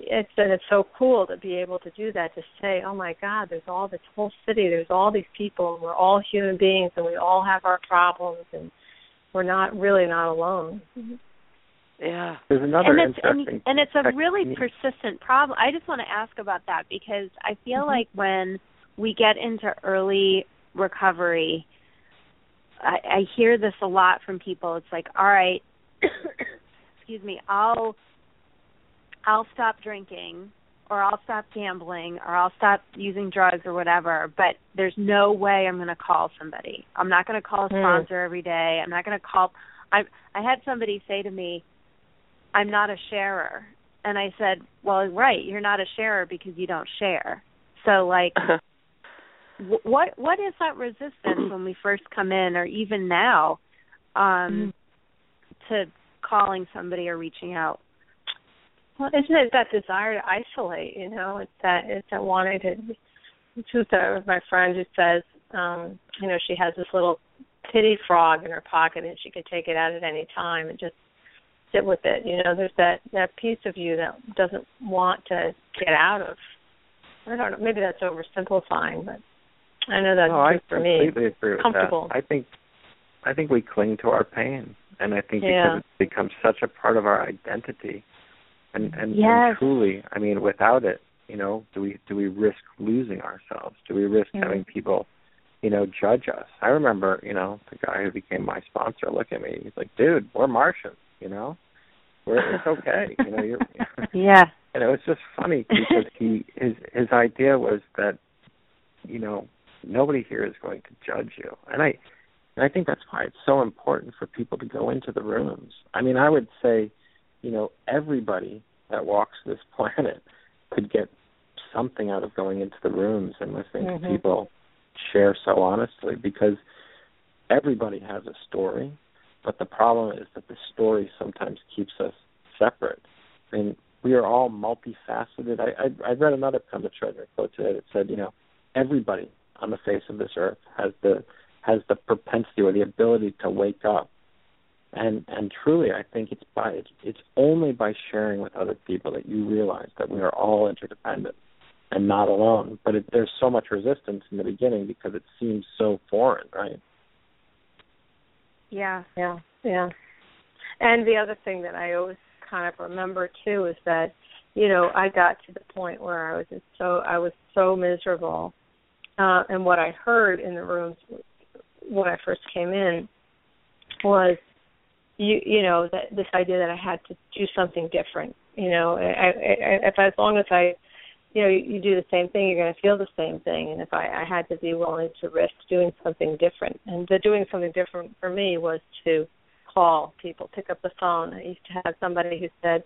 it's and it's so cool to be able to do that to say oh my god there's all this whole city there's all these people and we're all human beings and we all have our problems and we're not really not alone. Yeah. There's another and it's interesting and, and it's a technique. really persistent problem. I just want to ask about that because i feel Mm-hmm. like when we get into early recovery I, I hear this a lot from people. It's like all right excuse me i'll I'll stop drinking or I'll stop gambling or I'll stop using drugs or whatever, but there's no way I'm going to call somebody. I'm not going to call a Hmm. sponsor every day. I'm not going to call I I had somebody say to me, "I'm not a sharer." And I said, "Well, right, you're not a sharer because you don't share." So like wh- what what is that resistance when we first come in or even now um to calling somebody or reaching out? Well, isn't it that desire to isolate? You know, it's that it's that wanting to. It's just uh, my friend who says, um, you know, she has this little pity frog in her pocket and she could take it out at any time and just sit with it. You know, there's that that piece of you that doesn't want to get out of. I don't know. Maybe that's oversimplifying, but I know that's no, I true for me. completely agree with Comfortable. that. I think I think we cling to our pain, and I think Yeah. because it's become such a part of our identity, and and, Yes. and truly, I mean, without it, you know, do we do we risk losing ourselves? Do we risk having people, you know, judge us? I remember, you know, the guy who became my sponsor look at me. He's like, "Dude, we're Martians, you know, we're it's okay, you know, you're." Yeah. and it was just funny because he his his idea was that you know nobody here is going to judge you and i and i think that's why it's so important for people to go into the rooms i mean i would say you know everybody that walks this planet could get something out of going into the rooms and listening Mhm. to people share so honestly because everybody has a story but the problem is that the story sometimes keeps us separate I mean, we are all multifaceted. I, I I read another Pema Chodron quote today that said, you know, everybody on the face of this earth has the has the propensity or the ability to wake up. And and truly, I think it's by it's, it's only by sharing with other people that you realize that we are all interdependent and not alone. But it, there's so much resistance in the beginning because it seems so foreign, right? Yeah. Yeah, yeah. And the other thing that I always kind of remember too is that, you know, I got to the point where I was just so I was so miserable. Uh and what I heard in the rooms when I first came in was you you know, that this idea that I had to do something different. You know, I, I, if as long as I you know, you, do the same thing, you're going to feel the same thing. And if I, I had to be willing to risk doing something different, and the doing something different for me was to call people, pick up the phone. I used to have somebody who said,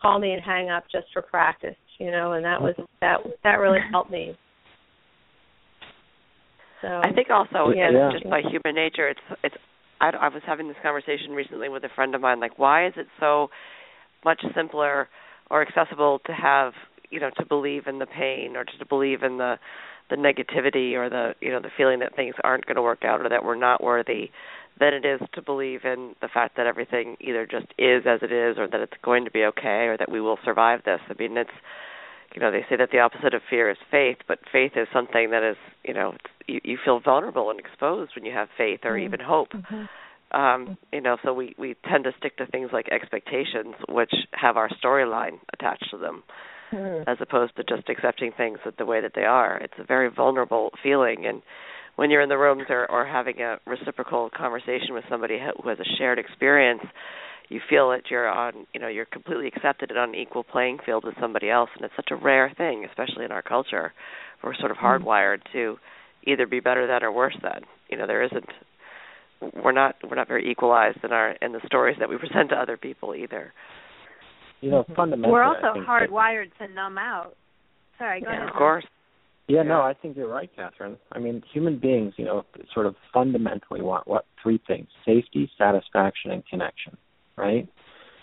"Call me and hang up just for practice," you know, and that was that that really helped me. So I think also Yeah. just by human nature, it's it's. I, I was having this conversation recently with a friend of mine. Like, why is it so much simpler or accessible to have you know to believe in the pain or to believe in the the negativity or the you know the feeling that things aren't going to work out or that we're not worthy than it is to believe in the fact that everything either just is as it is or that it's going to be okay or that we will survive this. I mean, it's you know they say that the opposite of fear is faith, but faith is something that is you know it's, you you feel vulnerable and exposed when you have faith or even hope. Um, you know, so we we tend to stick to things like expectations, which have our storyline attached to them Mhm. as opposed to just accepting things that the way that they are. It's a very vulnerable feeling, and when you're in the rooms or, or having a reciprocal conversation with somebody who has a shared experience, you feel that you're on, you know, you're completely accepted and on an equal playing field with somebody else, and it's such a rare thing, especially in our culture. We're sort of hardwired to either be better than or worse than. You know, there isn't. We're not we're not very equalized in our in the stories that we present to other people either. You know, mm-hmm. fundamentally, We're also think that- hardwired to numb out. Sorry, go Yeah, ahead. of course. Yeah, no, I think you're right, Catherine. I mean, human beings, you know, sort of fundamentally want what three things: safety, satisfaction, and connection, right?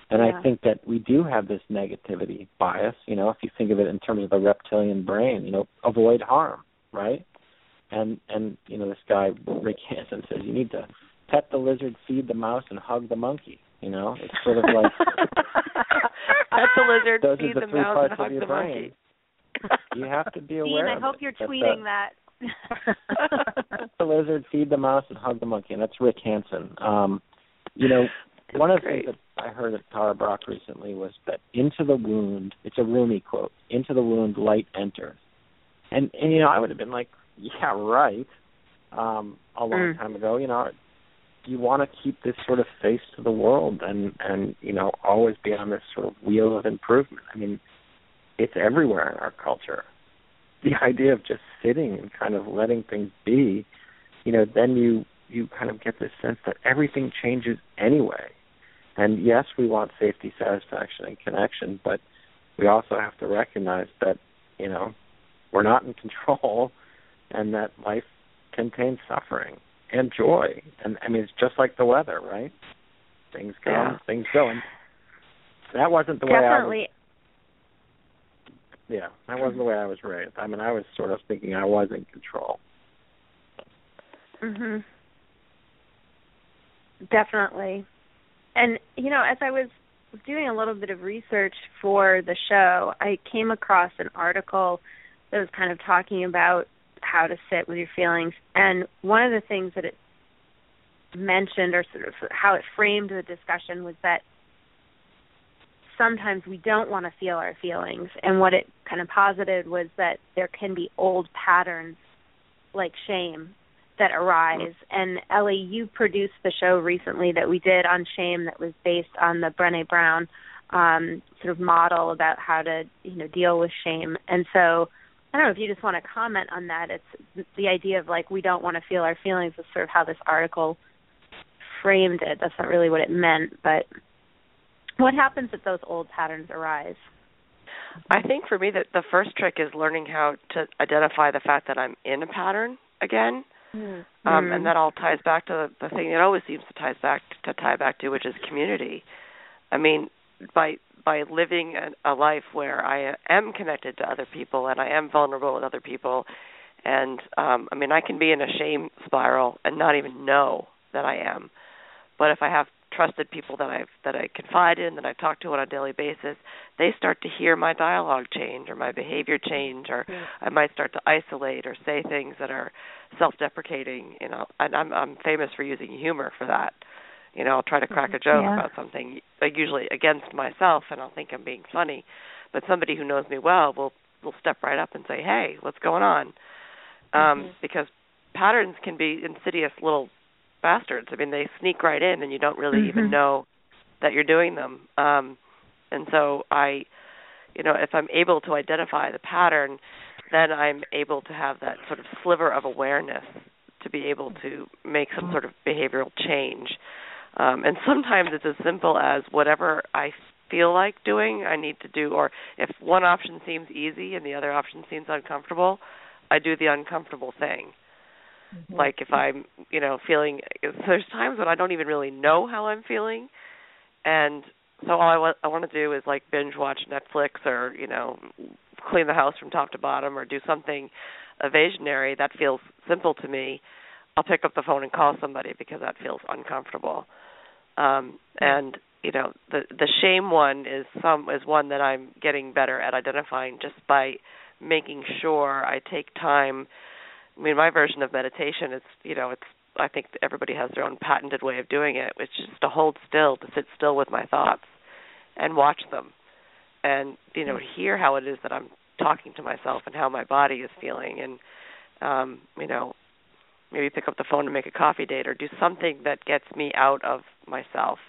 And Yeah. I think that we do have this negativity bias. You know, if you think of it in terms of the reptilian brain, you know, avoid harm, right? And and you know, this guy Rick Hanson says you need to pet the lizard, feed the mouse, and hug the monkey. You know, it's sort of like Pet the lizard, Those feed are the the mouse, parts and hug of your the brain. monkey. You have to be aware. Dean, I of hope it. you're That's tweeting the, that. the lizard, feed the mouse, and hug the monkey. And that's Rick Hanson. Um, you know, one of the things that I heard at Tara Brach recently was that into the wound, it's a Rumi quote, into the wound light enters. And, and you know, I would have been like, yeah, right, um, a long Mm. time ago. You know, you want to keep this sort of face to the world and, and, you know, always be on this sort of wheel of improvement. I mean, it's everywhere in our culture. The idea of just sitting and kind of letting things be, you know, then you you kind of get this sense that everything changes anyway. And yes, we want safety, satisfaction, and connection, but we also have to recognize that, you know, we're not in control and that life contains suffering and joy. And I mean, it's just like the weather, right? Things come, Yeah. things go. And that wasn't the way I was Definitely. yeah, that wasn't the way I was raised. I mean, I was sort of thinking I was in control. Mhm. Definitely. And you know, as I was doing a little bit of research for the show, I came across an article that was kind of talking about how to sit with your feelings and one of the things that it mentioned or sort of how it framed the discussion was that sometimes we don't want to feel our feelings and what it kind of posited was that there can be old patterns like shame that arise. And Ellie, you produced the show recently that we did on shame that was based on the Brené Brown um, sort of model about how to, you know, deal with shame. And so I don't know if you just want to comment on that. It's the idea of like we don't want to feel our feelings is sort of how this article framed it. That's not really what it meant, but what happens if those old patterns arise? I think for me that the first trick is learning how to identify the fact that I'm in a pattern again. Um, Mm. and that all ties back to the, the thing that always seems to ties back to tie back to, which is community. I mean, by by living a, a life where I am connected to other people and I am vulnerable with other people, and um, I mean, I can be in a shame spiral and not even know that I am. But if I have trusted people that I've that I confide in, that I talk to on a daily basis, they start to hear my dialogue change or my behavior change, or I might start to isolate or say things that are self-deprecating. You know, and I'm I'm famous for using humor for that. You know, I'll try to crack a joke Yeah. about something, like usually against myself, and I'll think I'm being funny. But somebody who knows me well will will step right up and say, "Hey, what's going on?" Um, Because patterns can be insidious little bastards. I mean, they sneak right in, and you don't really Mhm. even know that you're doing them. Um, and so I, you know, if I'm able to identify the pattern, then I'm able to have that sort of sliver of awareness to be able to make some sort of behavioral change. Um, and sometimes it's as simple as whatever I feel like doing, I need to do. Or if one option seems easy and the other option seems uncomfortable, I do the uncomfortable thing. Like if I'm, you know, feeling. There's times when I don't even really know how I'm feeling, and so all I want I want to do is like binge watch Netflix or you know clean the house from top to bottom or do something evasionary that feels simple to me. I'll pick up the phone and call somebody because that feels uncomfortable. Um, and you know the the shame one is some is one that I'm getting better at identifying just by making sure I take time. I mean, my version of meditation is you know it's I think everybody has their own patented way of doing it, which is to hold still, to sit still with my thoughts and watch them and you know hear how it is that I'm talking to myself and how my body is feeling and um you know maybe pick up the phone and make a coffee date or do something that gets me out of myself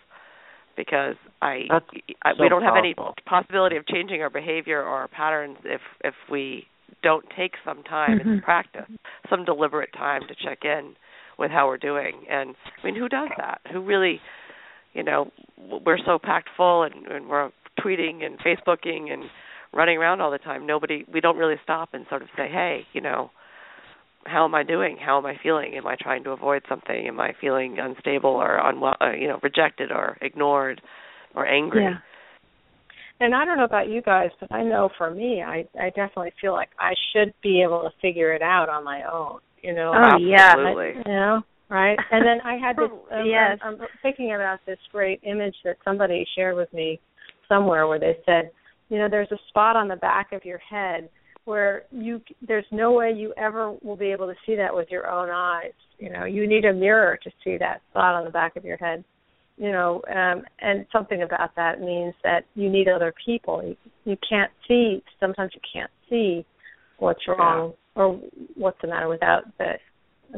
because I, That's I so we don't have any possibility of changing our behavior or our patterns if if we don't take some time Mhm. in practice, some deliberate time to check in with how we're doing. And I mean, who does that? Who really, you know, we're so packed full and, and we're tweeting and Facebooking and running around all the time. Nobody, we don't really stop and sort of say, hey, you know, how am I doing? How am I feeling? Am I trying to avoid something? Am I feeling unstable or unwell, uh, you know, rejected or ignored or angry? Yeah. And I don't know about you guys, but I know for me, I I definitely feel like I should be able to figure it out on my own. You know, Oh, yeah. Absolutely. you know, right? And then I had this. Um, Yes. I'm, I'm thinking about this great image that somebody shared with me somewhere where they said, you know, there's a spot on the back of your head where you there's no way you ever will be able to see that with your own eyes. You know, you need a mirror to see that spot on the back of your head. You know, um, and something about that means that you need other people. You, you can't see. Sometimes you can't see what's wrong yeah. or what's the matter without the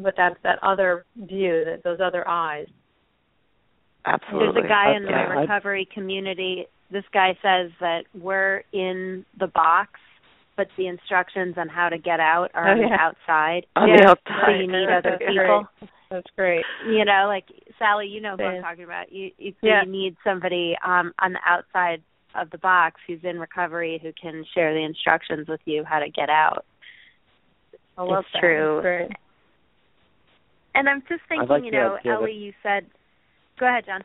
without that other view, that those other eyes. Absolutely. There's a guy in the recovery community. This guy says that we're in the box but the instructions on how to get out are oh, on yeah. the outside. On yeah. the outside. So you need other people. That's great. You know, like Sally, you know who I'm talking about. You you, yeah. you need somebody um on the outside of the box who's in recovery who can share the instructions with you how to get out. I love it's that. true. And I'm just thinking, like you know, Ellie, you said. Go ahead, John.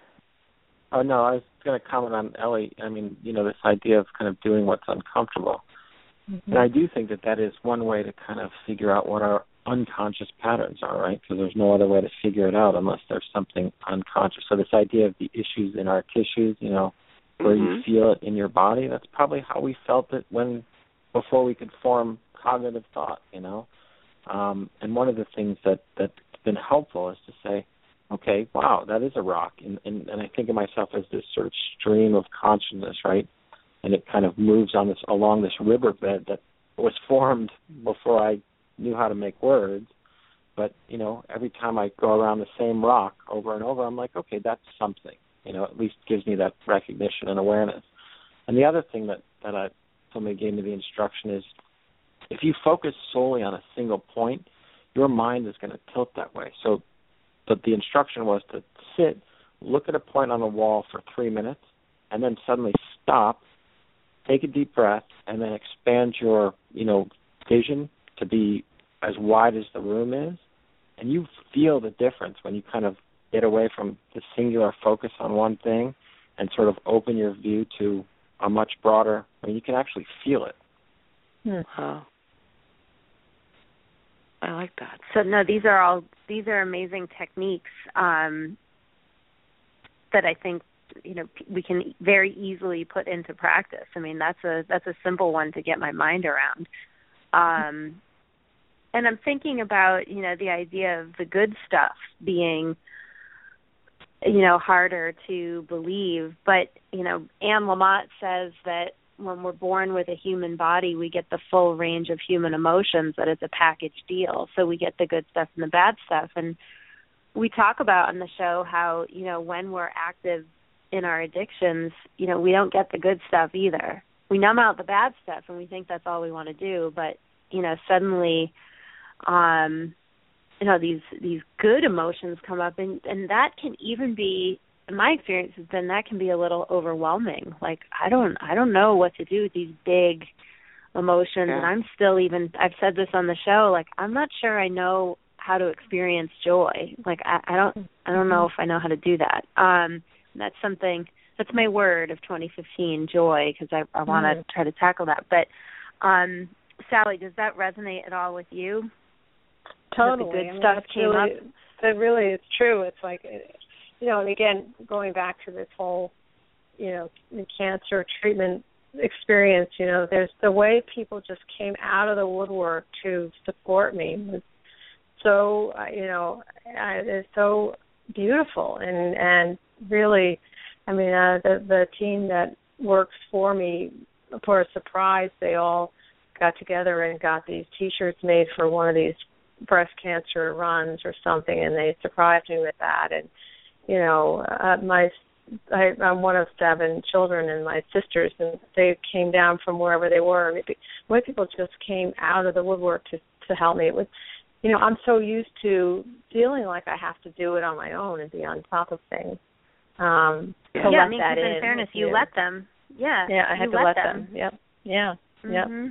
Oh no, I was going to comment on Ellie. I mean, you know, this idea of kind of doing what's uncomfortable. Mm-hmm. And I do think that that is one way to kind of figure out what our unconscious patterns are, right? Because there's no other way to figure it out unless there's something unconscious. So this idea of the issues in our tissues, you know, where mm-hmm. you feel it in your body, that's probably how we felt it when before we could form cognitive thought, you know. Um, and one of the things that that's been helpful is to say, okay, wow, that is a rock, and, and and I think of myself as this sort of stream of consciousness, right? And it kind of moves on this along this riverbed that was formed before I knew how to make words. But you know, every time I go around the same rock over and over, I'm like, okay, that's something. You know, at least gives me that recognition and awareness. And the other thing that that I somebody gave me the instruction is, if you focus solely on a single point, your mind is going to tilt that way. So, but the instruction was to sit, look at a point on the wall for three minutes, and then suddenly stop take a deep breath and then expand your you know vision to be as wide as the room is and you feel the difference when you kind of get away from the singular focus on one thing and sort of open your view to a much broader I mean you can actually feel it. Hmm. Wow. I like that. So no, these are all these are amazing techniques um, that I think you know we can very easily put into practice. I mean, that's a that's a simple one to get my mind around. Um, and I'm thinking about you know the idea of the good stuff being you know harder to believe, but you know Anne Lamott says that when we're born with a human body, we get the full range of human emotions. That it's a package deal, so we get the good stuff and the bad stuff and we talk about on the show how you know when we're active in our addictions, you know, we don't get the good stuff either. We numb out the bad stuff and we think that's all we want to do, but you know, suddenly um you know, these these good emotions come up and and that can even be in my experience has been that can be a little overwhelming. Like I don't I don't know what to do with these big emotions yeah. and I'm still even I've said this on the show, like I'm not sure I know how to experience joy. Like I, I don't I don't know if I know how to do that. Um that's something that's my word of 2015 joy because I I want to mm. try to tackle that. But um Sally, does that resonate at all with you? Totally. Good I mean, stuff came really, up. That really is true. It's like you know, and again, going back to this whole, you know, cancer treatment experience, you know, there's the way people just came out of the woodwork to support me was so, uh, you know, it's so beautiful and and really, I mean, uh, the the team that works for me, for a surprise, they all got together and got these T-shirts made for one of these breast cancer runs or something, and they surprised me with that. And you know, uh, my I, I'm one of seven children, and my sisters, and they came down from wherever they were. White people just came out of the woodwork to to help me. It was, you know, I'm so used to feeling like I have to do it on my own and be on top of things um yeah, to yeah let I mean, that in in. fairness, you, you let them. Yeah. Yeah, I had to let, let them. Yep. Yeah. Yep. Mm-hmm.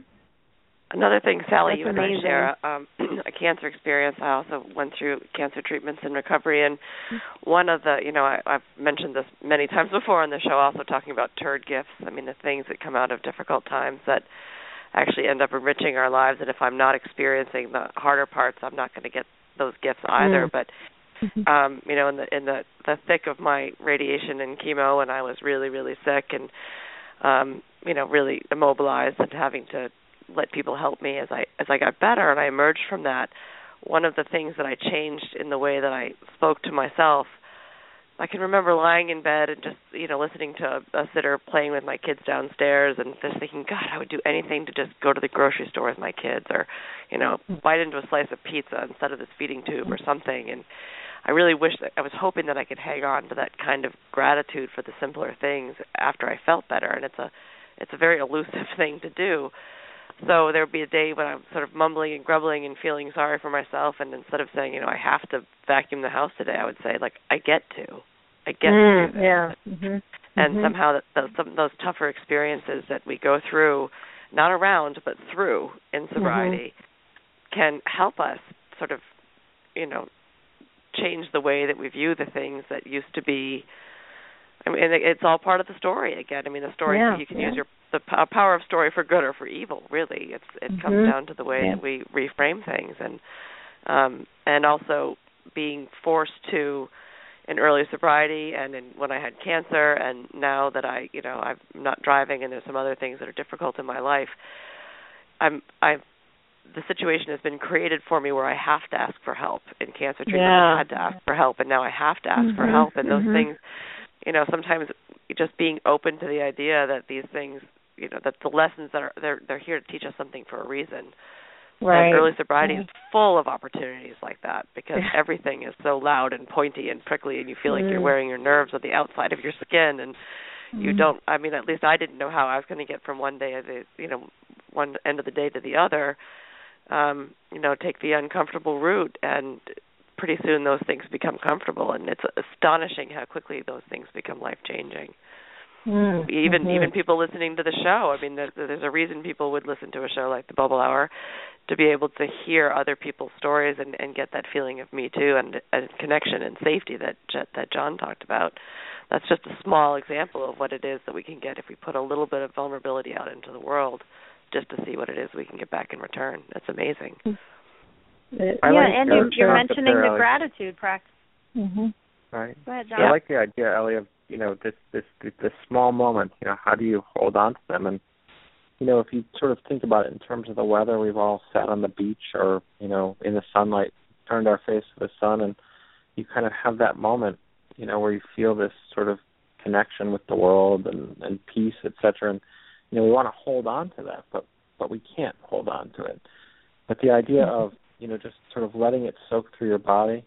Another thing, Sally, That's you and I amazing. share um, a cancer experience. I also went through cancer treatments and recovery, and one of the, you know, I, I've mentioned this many times before on the show. Also talking about turd gifts. I mean, the things that come out of difficult times that actually end up enriching our lives. And if I'm not experiencing the harder parts, I'm not going to get those gifts either. Mm. But um you know in the in the the thick of my radiation and chemo and I was really really sick and um, you know, really immobilized and having to let people help me as I as I got better and I emerged from that. One of the things that I changed in the way that I spoke to myself I can remember lying in bed and just you know listening to a, a sitter playing with my kids downstairs and just thinking, God, I would do anything to just go to the grocery store with my kids or you know bite into a slice of pizza instead of this feeding tube or something. And I really wish that I was hoping that I could hang on to that kind of gratitude for the simpler things after I felt better. And it's a it's a very elusive thing to do. So there would be a day when I'm sort of mumbling and grumbling and feeling sorry for myself, and instead of saying, you know, I have to vacuum the house today, I would say, like, I get to. I get mm, to do Yeah. Mm-hmm. And mm-hmm. somehow those some those tougher experiences that we go through, not around but through in Mm-hmm. sobriety, mm-hmm. can help us sort of, you know, change the way that we view the things that used to be. I mean, it's all part of the story again. I mean, the story yeah, you can yeah. use your the power of story for good or for evil. Really, it's it mm-hmm. comes down to the way yeah. that we reframe things, and um, and also being forced to in early sobriety and in, when I had cancer and now that I, you know, I'm not driving and there's some other things that are difficult in my life. I'm I've the situation has been created for me where I have to ask for help in cancer treatment. Yeah. I had to ask for help and now I have to ask mm-hmm. for help and those mm-hmm. things you know, sometimes just being open to the idea that these things, you know, that the lessons that are they're they're here to teach us something for a reason. Right. And early sobriety right. is full of opportunities like that because everything is so loud and pointy and prickly, and you feel like mm. you're wearing your nerves on the outside of your skin, and mm. you don't. I mean, at least I didn't know how I was going to get from one day of the, you know, one end of the day to the other. Um, you know, take the uncomfortable route, and pretty soon those things become comfortable, and it's astonishing how quickly those things become life changing. Mm, even mm-hmm. even people listening to the show. I mean, there's, there's a reason people would listen to a show like the Bubble Hour, to be able to hear other people's stories and, and get that feeling of me too and, and connection and safety that that John talked about. That's just a small example of what it is that we can get if we put a little bit of vulnerability out into the world, just to see what it is we can get back in return. That's amazing. It, I yeah, like and you're, you're mentioning there, the Ellie. gratitude practice. mm-hmm. Right. Go ahead, John. I like the idea, Ellie, of you know this this this small moment. You know, how do you hold on to them? And you know, if you sort of think about it in terms of the weather, we've all sat on the beach or you know in the sunlight, turned our face to the sun, and you kind of have that moment, you know, where you feel this sort of connection with the world and and peace, etc. And you know, we want to hold on to that, but but we can't hold on to it. But the idea of you know just sort of letting it soak through your body,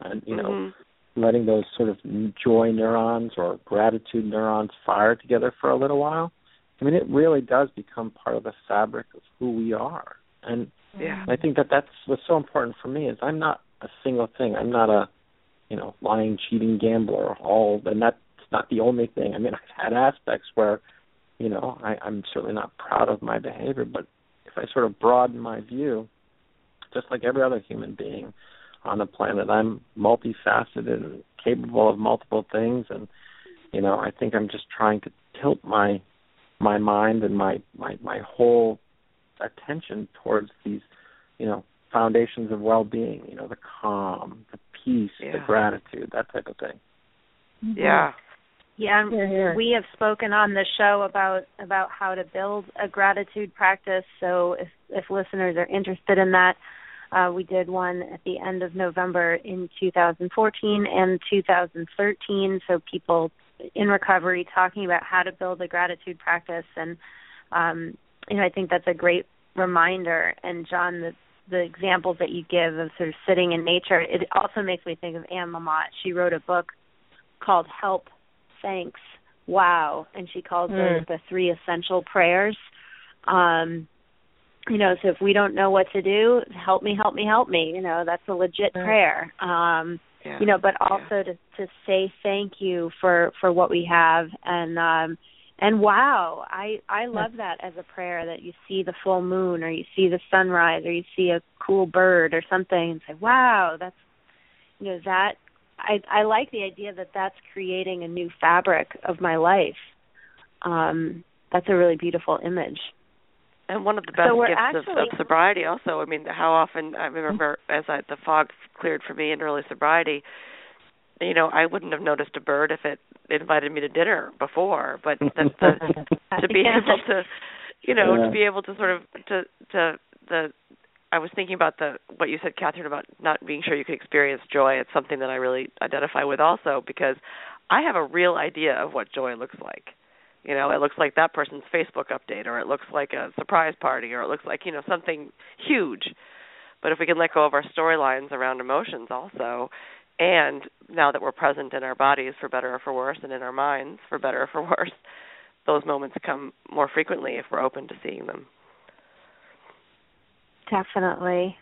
and you know mm-hmm. letting those sort of joy neurons or gratitude neurons fire together for a little while. I mean, it really does become part of the fabric of who we are. And yeah. I think that that's what's so important for me is I'm not a single thing. I'm not a, you know, lying, cheating gambler. All and that's not the only thing. I mean, I've had aspects where, you know, I, I'm certainly not proud of my behavior, but if I sort of broaden my view, just like every other human being, on the planet. I'm multifaceted and capable of multiple things, and you know, I think I'm just trying to tilt my my mind and my my my whole attention towards these, you know, foundations of well-being. You know, the calm, the peace, Yeah. the gratitude, that type of thing. Mm-hmm. Yeah. Yeah, Here, here. we have spoken on the show about about how to build a gratitude practice. So if if listeners are interested in that, uh, we did one at the end of November in 2014 and 2013. So people in recovery talking about how to build a gratitude practice, and um, you know I think that's a great reminder. And John, the the examples that you give of sort of sitting in nature, it also makes me think of Anne Lamott. She wrote a book called Help, Thanks, Wow, and she calls Mm. those the three essential prayers. Um, you know, so if we don't know what to do, help me, help me, help me. You know, that's a legit Right. prayer. Um, Yeah. you know, but Yeah. also to to say thank you for for what we have and um and wow, I I love that as a prayer that you see the full moon or you see the sunrise or you see a cool bird or something and say, "Wow, that's you know, that I I like the idea that that's creating a new fabric of my life. Um that's a really beautiful image. And one of the best So gifts actually- of, of sobriety, also. I mean, how often I remember as I, the fog cleared for me in early sobriety. You know, I wouldn't have noticed a bird if it invited me to dinner before, but the, the to be able to, you know, yeah. to be able to sort of to to the I was thinking about the what you said, Catherine, about not being sure you could experience joy. It's something that I really identify with also because I have a real idea of what joy looks like. You know, it looks like that person's Facebook update, or it looks like a surprise party, or it looks like you know something huge. But if we can let go of our storylines around emotions also, and now that we're present in our bodies for better or for worse, and in our minds for better or for worse, those moments come more frequently if we're open to seeing them. Definitely.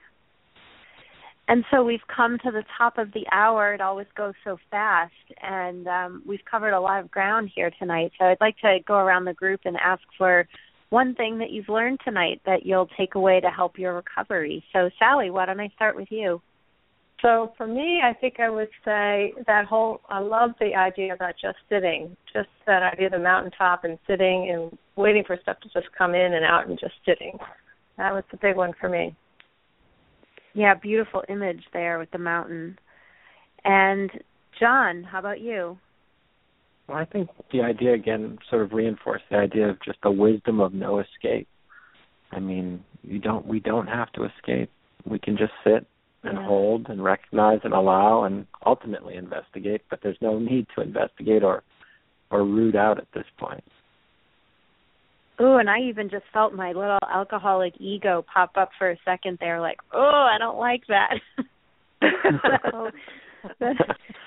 And so we've come to the top of the hour. It always goes so fast, and um, we've covered a lot of ground here tonight. So I'd like to go around the group and ask for one thing that you've learned tonight that you'll take away to help your recovery. So, Sally, why don't I start with you? So, for me, I think I would say that whole I love the idea about just sitting, just that idea of the mountaintop and sitting and waiting for stuff to just come in and out and just sitting. That was the big one for me. Yeah, beautiful image there with the mountain. And John, how about you? Well, I think the idea again sort of reinforced the idea of just the wisdom of no escape. I mean, you don't we don't have to escape. We can just sit and yeah. hold and recognize and allow and ultimately investigate, but there's no need to investigate or or root out at this point. Ooh, and I even just felt my little alcoholic ego pop up for a second there, like, oh, I don't like that. so,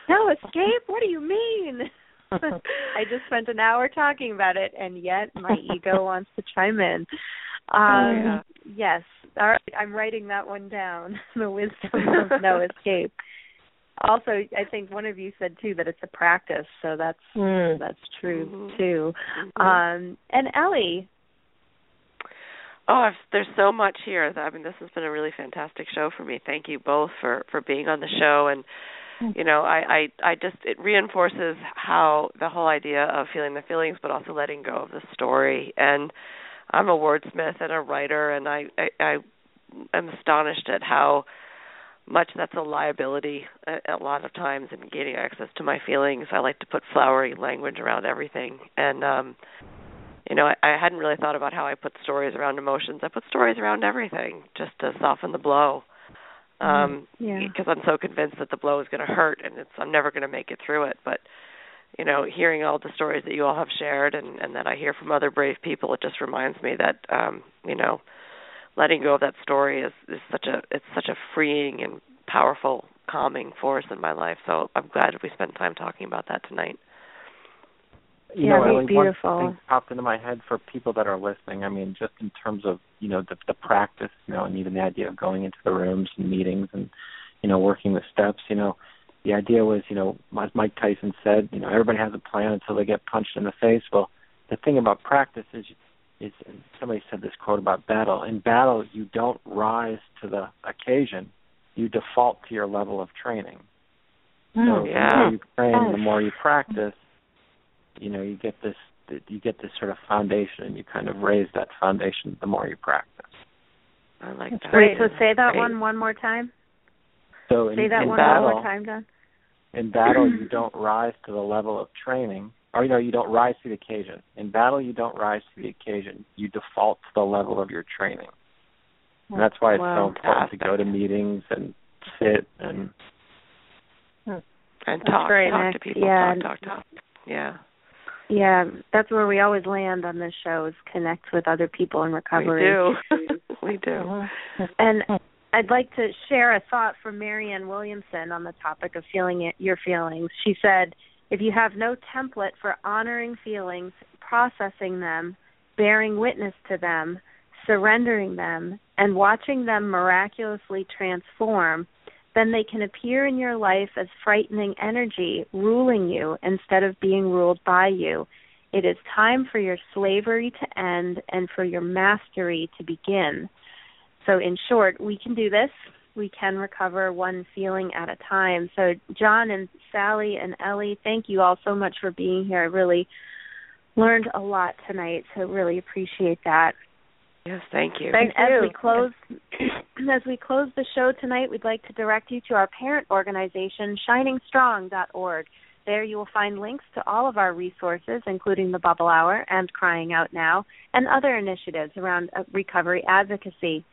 no escape? What do you mean? I just spent an hour talking about it, and yet my ego wants to chime in. Um, oh, yeah. Yes, all right. I'm writing that one down. the wisdom of no escape. Also, I think one of you said too that it's a practice, so that's mm. that's true mm-hmm. too. Mm-hmm. Um, and Ellie. Oh, I've, there's so much here. I mean, this has been a really fantastic show for me. Thank you both for for being on the show and you know I, I i just it reinforces how the whole idea of feeling the feelings but also letting go of the story and i'm a wordsmith and a writer and i i, I am astonished at how much that's a liability a, a lot of times in gaining access to my feelings. I like to put flowery language around everything. And um you know I, I hadn't really thought about how i put stories around emotions. I put stories around everything just to soften the blow. Mm-hmm. um yeah. because I'm so convinced that the blow is going to hurt and it's I'm never going to make it through it. But you know hearing all the stories that you all have shared and and that I hear from other brave people it just reminds me that um you know letting go of that story is is such a it's such a freeing and powerful calming force in my life so I'm glad we spent time talking about that tonight you yeah, know, Ellie, beautiful. one thing popped into my head for people that are listening. I mean, just in terms of you know the, the practice, you know, and even the idea of going into the rooms and meetings and you know working the steps. You know, the idea was, you know, as Mike Tyson said, you know, everybody has a plan until they get punched in the face. Well, the thing about practice is, is somebody said this quote about battle. In battle, you don't rise to the occasion; you default to your level of training. Mm, so yeah. the more you train, the more you practice you know you get this you get this sort of foundation and you kind of raise that foundation the more you practice i like that Wait, so say that one one more time so in, say that in one battle, one more time John. in battle you don't rise to the level of training or you know you don't rise to the occasion in battle you don't rise to the occasion you default to the level of your training and that's why it's wow. so important to go to meetings and sit and and talk great, talk Nick. to people yeah. talk talk talk yeah yeah, that's where we always land on this show is connect with other people in recovery. We do. we do. And I'd like to share a thought from Marianne Williamson on the topic of feeling it, your feelings. She said, if you have no template for honoring feelings, processing them, bearing witness to them, surrendering them, and watching them miraculously transform, then they can appear in your life as frightening energy, ruling you instead of being ruled by you. It is time for your slavery to end and for your mastery to begin. So, in short, we can do this. We can recover one feeling at a time. So, John and Sally and Ellie, thank you all so much for being here. I really learned a lot tonight, so really appreciate that. Yes, thank you. And as we close as we close the show tonight, we'd like to direct you to our parent organization, shiningstrong.org. There you will find links to all of our resources, including the Bubble Hour and Crying Out Now, and other initiatives around uh, recovery advocacy.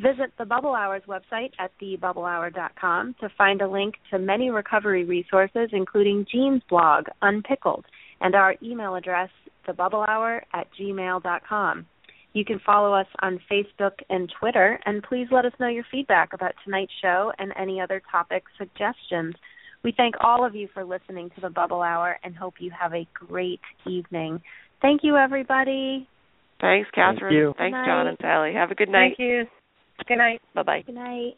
Visit the Bubble Hour's website at thebubblehour.com to find a link to many recovery resources, including Jean's blog, Unpickled, and our email address, thebubblehour at gmail.com. You can follow us on Facebook and Twitter, and please let us know your feedback about tonight's show and any other topic suggestions. We thank all of you for listening to the Bubble Hour and hope you have a great evening. Thank you, everybody. Thanks, Catherine. Thank you. Thanks, John and Sally. Have a good night. Thank you. Good night. Bye bye. Good night.